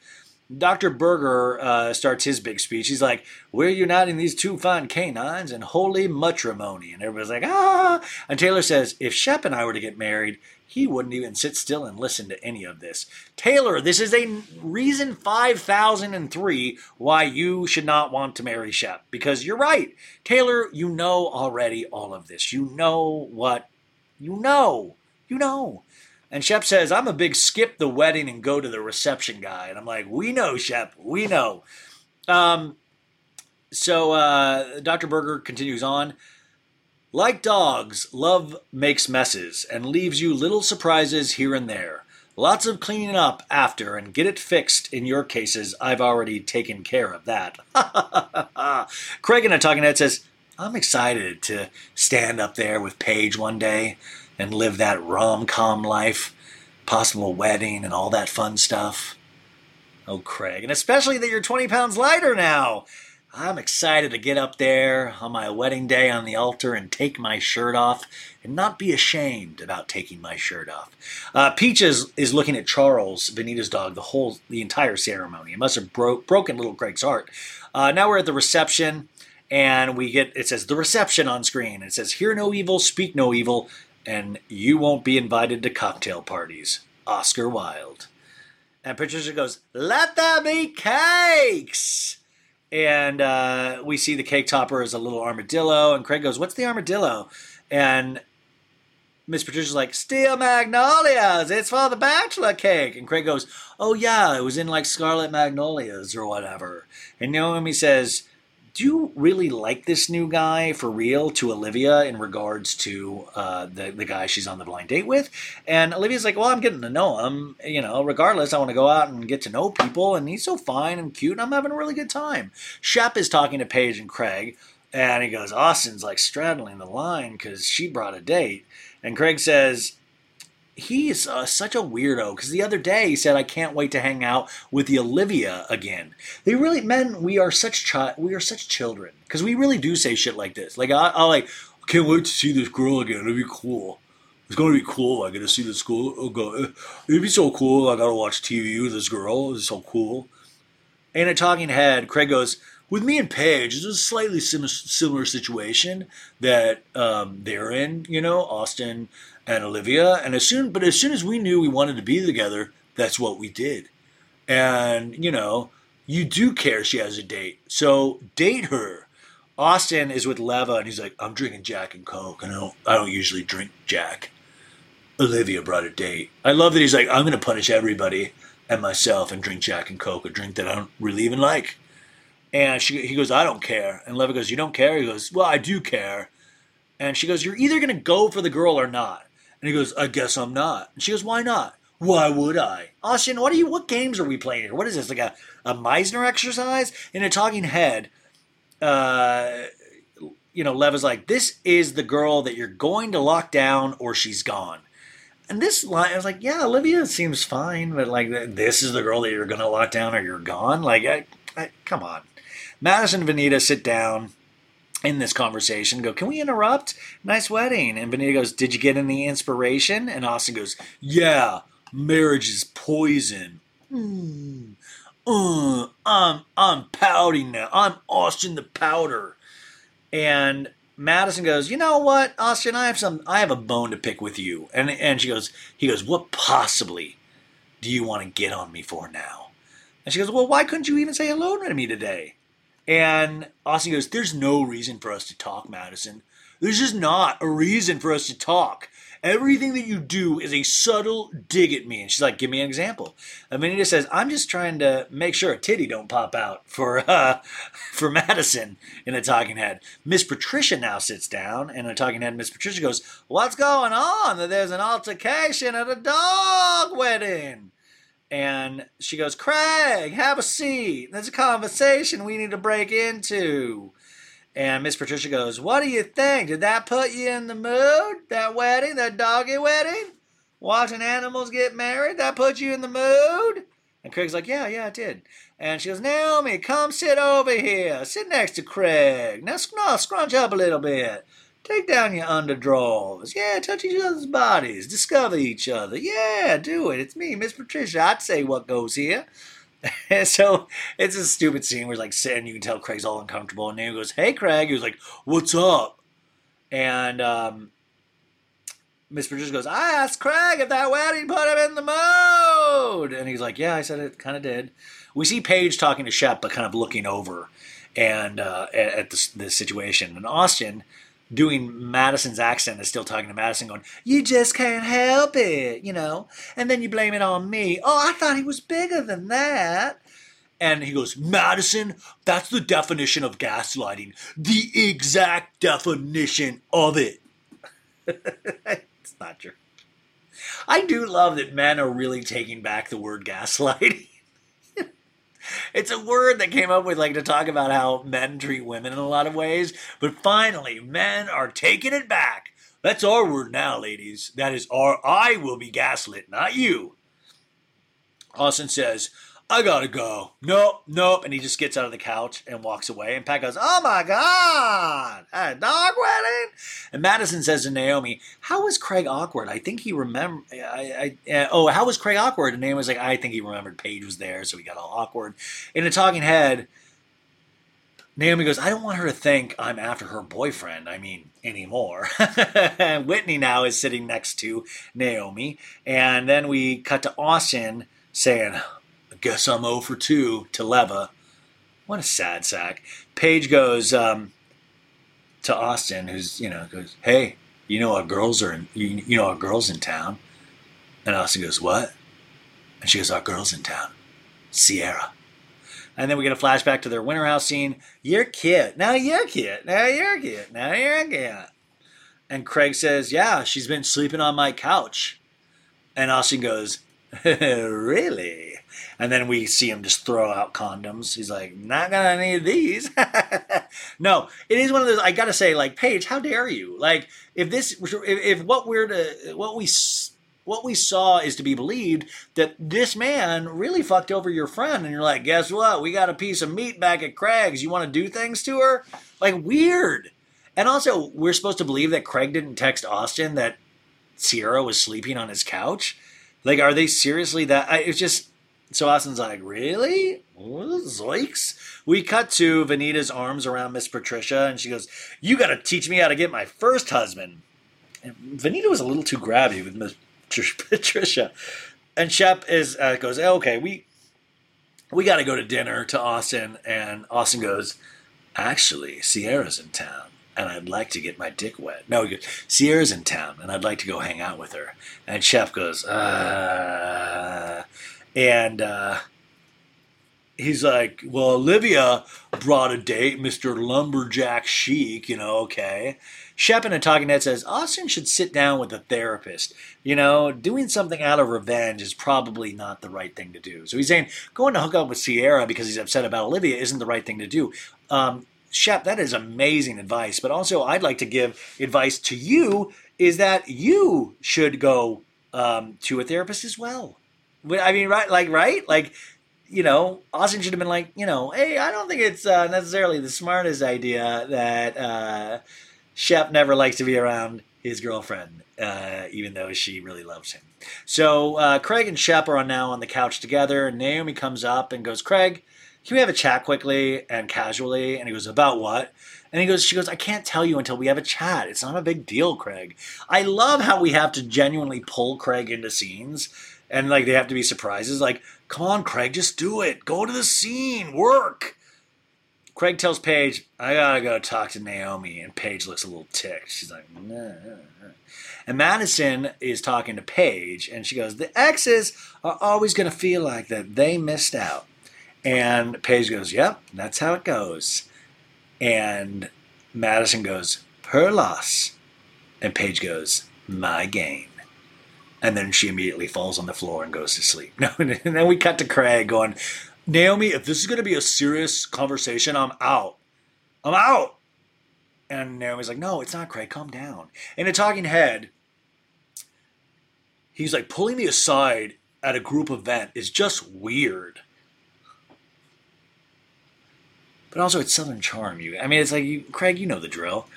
Dr. Berger uh, starts his big speech. He's like, We're uniting these two fine canines in holy matrimony. And everybody's like, Ah. And Taylor says, If Shep and I were to get married, he wouldn't even sit still and listen to any of this. Taylor, this is a reason 5003 why you should not want to marry Shep. Because you're right. Taylor, you know already all of this. You know what you know. You know. And Shep says, I'm a big skip the wedding and go to the reception guy. And I'm like, we know, Shep. We know. Um, so uh, Dr. Berger continues on. Like dogs, love makes messes and leaves you little surprises here and there. Lots of cleaning up after and get it fixed in your cases. I've already taken care of that. (laughs) Craig in a talking head says, I'm excited to stand up there with Paige one day and live that rom com life, possible wedding and all that fun stuff. Oh, Craig, and especially that you're 20 pounds lighter now. I'm excited to get up there on my wedding day on the altar and take my shirt off and not be ashamed about taking my shirt off. Uh, Peaches is looking at Charles, Venita's dog, the whole, the entire ceremony. It must have bro- broken little Craig's heart. Uh, now we're at the reception, and we get it says the reception on screen. It says, "Hear no evil, speak no evil, and you won't be invited to cocktail parties." Oscar Wilde. And Patricia goes, "Let there be cakes." and uh, we see the cake topper as a little armadillo. And Craig goes, "What's the armadillo?" And Miss Patricia's like, "Steel magnolias. It's for the bachelor cake." And Craig goes, "Oh yeah, it was in like scarlet magnolias or whatever." And Naomie says, "Do you really like this new guy for real?" To Olivia in regards to uh, the the guy she's on the blind date with, and Olivia's like, "Well, I'm getting to know him. You know, regardless, I want to go out and get to know people, and he's so fine and cute, and I'm having a really good time." Shep is talking to Paige and Craig, and he goes, "Austen's like straddling the line because she brought a date," and Craig says he is uh, such a weirdo because the other day he said I can't wait to hang out with the Olivia again. They really men we are such chi- we are such children because we really do say shit like this. Like I, I'll like can't wait to see this girl again. It'll be cool. It's gonna be cool. I get to see this girl. It'd be so cool. I gotta watch TV with this girl. It's so cool. And a talking head, Craig goes, with me and Paige, it's a slightly sim- similar situation that um, they're in, you know, Austen and Olivia. And as soon, but as soon as we knew we wanted to be together, that's what we did. And, you know, you do care she has a date. So date her. Austen is with Leva and he's like, I'm drinking Jack and Coke. And I don't, I don't usually drink Jack. Olivia brought a date. I love that he's like, I'm going to punish everybody and myself and drink Jack and Coke, a drink that I don't really even like. And she, he goes, I don't care. And Leva goes, You don't care? He goes, Well, I do care. And she goes, You're either going to go for the girl or not. And he goes, I guess I'm not. And she goes, Why not? Why would I? Austen, what are you? What games are we playing here? What is this? Like a, a Meisner exercise in a talking head? Uh, you know, Leva's like, This is the girl that you're going to lock down, or she's gone. And this line, I was like, yeah, Olivia seems fine, but like, this is the girl that you're gonna lock down, or you're gone. Like, I, I, come on. Madison and Venita sit down in this conversation. Go, can we interrupt? Nice wedding. And Venita goes, did you get any inspiration? And Austen goes, yeah, marriage is poison. Hmm. Uh, I'm I'm pouting now. I'm Austen the powder. And Madison goes, you know what, Austen, I have some I have a bone to pick with you. And and she goes, he goes, what possibly do you want to get on me for now? And she goes, well, why couldn't you even say hello to me today? And Austen goes, there's no reason for us to talk, Madison. There's just not a reason for us to talk. Everything that you do is a subtle dig at me. And she's like, give me an example. Venita says, I'm just trying to make sure a titty don't pop out for uh, (laughs) for Madison in a talking head. Miss Patricia now sits down and in a talking head, Miss Patricia goes, What's going on? That there's an altercation at a dog wedding. And she goes, Craig, have a seat. There's a conversation we need to break into. And Miss Patricia goes, What do you think? Did that put you in the mood? That wedding, that doggy wedding? Watching animals get married? That put you in the mood? And Craig's like, Yeah, yeah, it did. And she goes, Naomie, come sit over here. Sit next to Craig. Now, now scrunch up a little bit. Take down your underdrawers. Yeah, touch each other's bodies. Discover each other. Yeah, do it. It's me, Miss Patricia. I'd say what goes here. (laughs) so it's a stupid scene where like sitting, you can tell Craig's all uncomfortable, and Naomie goes, "Hey, Craig." He was like, "What's up?" And um, Miss Patricia goes, "I asked Craig if that wedding put him in the mood," and he's like, "Yeah, I said it kind of did." We see Paige talking to Shep, but kind of looking over and uh, at, at the, the situation, and Austen. Doing Madison's accent and still talking to Madison, going, You just can't help it, you know? And then you blame it on me. Oh, I thought he was bigger than that. And he goes, Madison, that's the definition of gaslighting. The exact definition of it. (laughs) it's not true. I do love that men are really taking back the word gaslighting. It's a word that came up with like to talk about how men treat women in a lot of ways, but finally, men are taking it back. That's our word now, ladies. That is our I will be gaslit, not you. Austen says, I gotta go. Nope, nope. And he just gets out of the couch and walks away. And Pat goes, Oh my God, a dog wedding? And Madison says to Naomie, How was Craig awkward? I think he remembered. I, I, uh, oh, how was Craig awkward? And Naomie's like, I think he remembered Paige was there, so he got all awkward. In a talking head, Naomie goes, I don't want her to think I'm after her boyfriend. I mean, anymore. And (laughs) Whitney now is sitting next to Naomie. And then we cut to Austen saying, guess I'm 0 for 2 to Leva. What a sad sack. Paige goes um, to Austen, who's, you know, goes, Hey, you know our girls are in, you, you know our girls in town. And Austen goes, What? And she goes, Our girls in town. Ciara. And then we get a flashback to their winter house scene. You're cute. Now you're cute. Now you're cute. Now you're cute. And Craig says, Yeah, she's been sleeping on my couch. And Austen goes, (laughs) Really? And then we see him just throw out condoms. He's like, Not gonna need these. (laughs) no, it is one of those. I gotta say, like, Paige, how dare you? Like, if this, if, if what we're to, what we what we saw is to be believed that this man really fucked over your friend, and you're like, guess what? We got a piece of meat back at Craig's. You want to do things to her? Like weird. And also, we're supposed to believe that Craig didn't text Austen that Ciara was sleeping on his couch. Like, are they seriously that? I, it's just so Austen's like, really? Zoinks! We cut to Venita's arms around Miss Patricia, and she goes, "You got to teach me how to get my first husband." And Venita was a little too grabby with Miss (laughs) Patricia, and Shep is uh, goes, "Okay, we we got to go to dinner to Austen," and Austen goes, "Actually, Ciara's in town." And I'd like to get my dick wet. No, goes, Ciara's in town, and I'd like to go hang out with her. And Shep goes, uh, and uh, he's like, well, Olivia brought a date, Mr. Lumberjack Chic, you know, okay. Shep in a talking head says, Austen should sit down with a therapist. You know, doing something out of revenge is probably not the right thing to do. So he's saying going to hook up with Ciara because he's upset about Olivia isn't the right thing to do. Um, Shep, that is amazing advice. But also, I'd like to give advice to you is that you should go um, to a therapist as well. I mean, right? Like, right? Like, you know, Austen should have been like, you know, hey, I don't think it's uh, necessarily the smartest idea that uh, Shep never likes to be around his girlfriend, uh, even though she really loves him. So uh, Craig and Shep are now on the couch together. And Naomie comes up and goes, Craig, can we have a chat quickly and casually? And he goes, about what? And he goes, she goes, I can't tell you until we have a chat. It's not a big deal, Craig. I love how we have to genuinely pull Craig into scenes and like they have to be surprises. Like, come on, Craig, just do it. Go to the scene, work. Craig tells Paige, I gotta go talk to Naomie. And Paige looks a little ticked. She's like, nah, nah, nah. And Madison is talking to Paige, and she goes, The exes are always gonna feel like that they missed out. And Paige goes, Yep, that's how it goes. And Madison goes, Her loss. And Paige goes, My gain. And then she immediately falls on the floor and goes to sleep. (laughs) No, and then we cut to Craig going, Naomie, if this is going to be a serious conversation, I'm out. I'm out. And Naomie's like, No, it's not Craig. Calm down. In a talking head, he's like, pulling me aside at a group event is just weird. But also, it's Southern charm. You, I mean, it's like, you, Craig, you know the drill.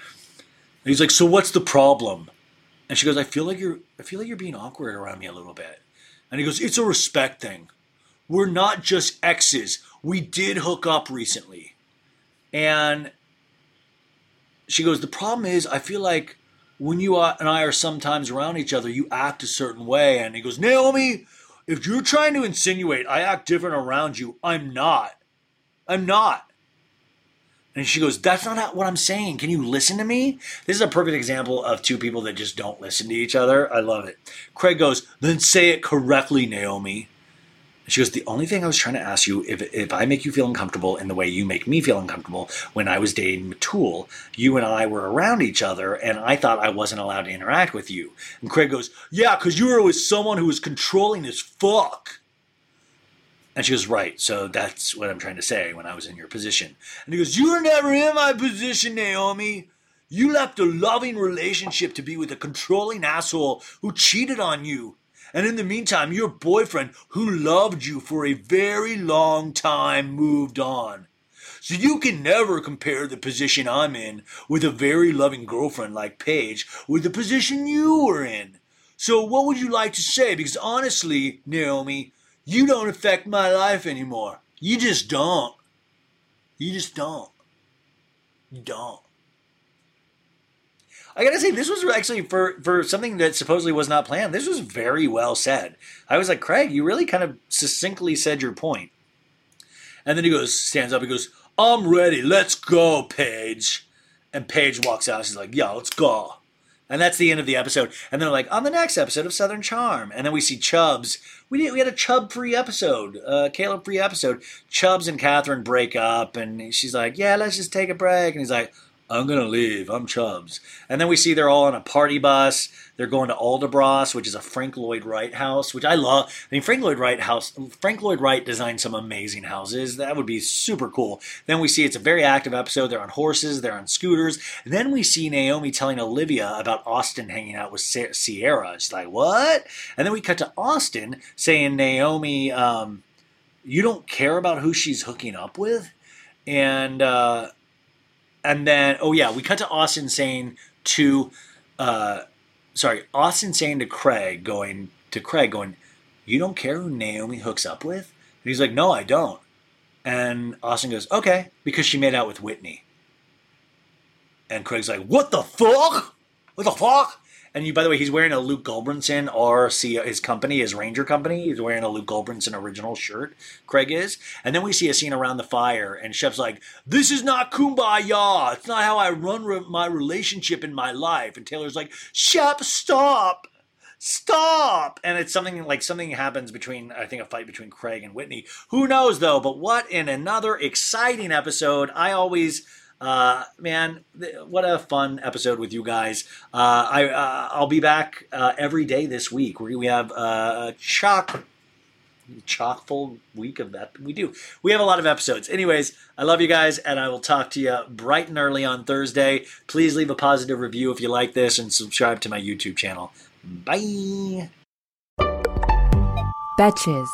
He's like, so what's the problem? And she goes, I feel like you're, I feel like you're being awkward around me a little bit. And he goes, it's a respect thing. We're not just exes. We did hook up recently. And she goes, the problem is, I feel like when you and I are sometimes around each other, you act a certain way. And he goes, Naomie, if you're trying to insinuate I act different around you, I'm not. I'm not. And she goes, That's not what I'm saying. Can you listen to me? This is a perfect example of two people that just don't listen to each other. I love it. Craig goes, Then say it correctly, Naomie. And she goes, The only thing I was trying to ask you, if, if I make you feel uncomfortable in the way you make me feel uncomfortable, when I was dating Metul, you and I were around each other, and I thought I wasn't allowed to interact with you. And Craig goes, Yeah, because you were with someone who was controlling as fuck. And she goes, Right, so that's what I'm trying to say when I was in your position. And he goes, You were never in my position, Naomie. You left a loving relationship to be with a controlling asshole who cheated on you. And in the meantime, your boyfriend, who loved you for a very long time, moved on. So you can never compare the position I'm in with a very loving girlfriend like Paige with the position you were in. So what would you like to say? Because honestly, Naomie, you don't affect my life anymore. You just don't. You just don't. You don't. I gotta say, this was actually for for something that supposedly was not planned. This was very well said. I was like, Craig, you really kind of succinctly said your point. And then he goes, stands up, he goes, I'm ready, let's go, Paige. And Paige walks out, she's like, yeah, let's go. And that's the end of the episode. And they're like, on the next episode of Southern Charm. And then we see Chubbs. We did, we had a Chubb free episode, uh, Chleb free episode. Chubbs and Kathryn break up, and she's like, yeah, let's just take a break. And he's like, I'm gonna leave. I'm Chubbs. And then we see they're all on a party bus. They're going to Auldbrass, which is a Frank Lloyd Wright house, which I love. I mean, Frank Lloyd Wright house. Frank Lloyd Wright designed some amazing houses. That would be super cool. Then we see it's a very active episode. They're on horses. They're on scooters. And then we see Naomie telling Olivia about Austen hanging out with Ciara. She's like, "What?" And then we cut to Austen saying, "Naomie, um, you don't care about who she's hooking up with," and. Uh, and then oh yeah, we cut to Austen saying to, uh, sorry, Austen saying to Craig, going to Craig, going, "You don't care who Naomie hooks up with?" And he's like, "No, I don't." And Austen goes, "Okay," because she made out with Whitney. And Craig's like, "What the fuck? What the fuck?" And you, by the way, he's wearing a Luke Gulbranson or his company, his Ranger company. He's wearing a Luke Gulbranson original shirt. Craig is, and then we see a scene around the fire, and Shep's like, "This is not kumbaya. It's not how I run re- my relationship in my life." And Taylor's like, "Shep, stop." Stop! And it's something like something happens between, I think, a fight between Craig and Whitney. Who knows though? But what in another exciting episode! I always, uh, man, th- what a fun episode with you guys. Uh, I uh, I'll be back uh, every day this week. We we have uh, a chock chock full week of that. We do. We have a lot of episodes. Anyways, I love you guys, and I will talk to you bright and early on Thursday. Please leave a positive review if you like this, and subscribe to my YouTube channel. Bye. Betches.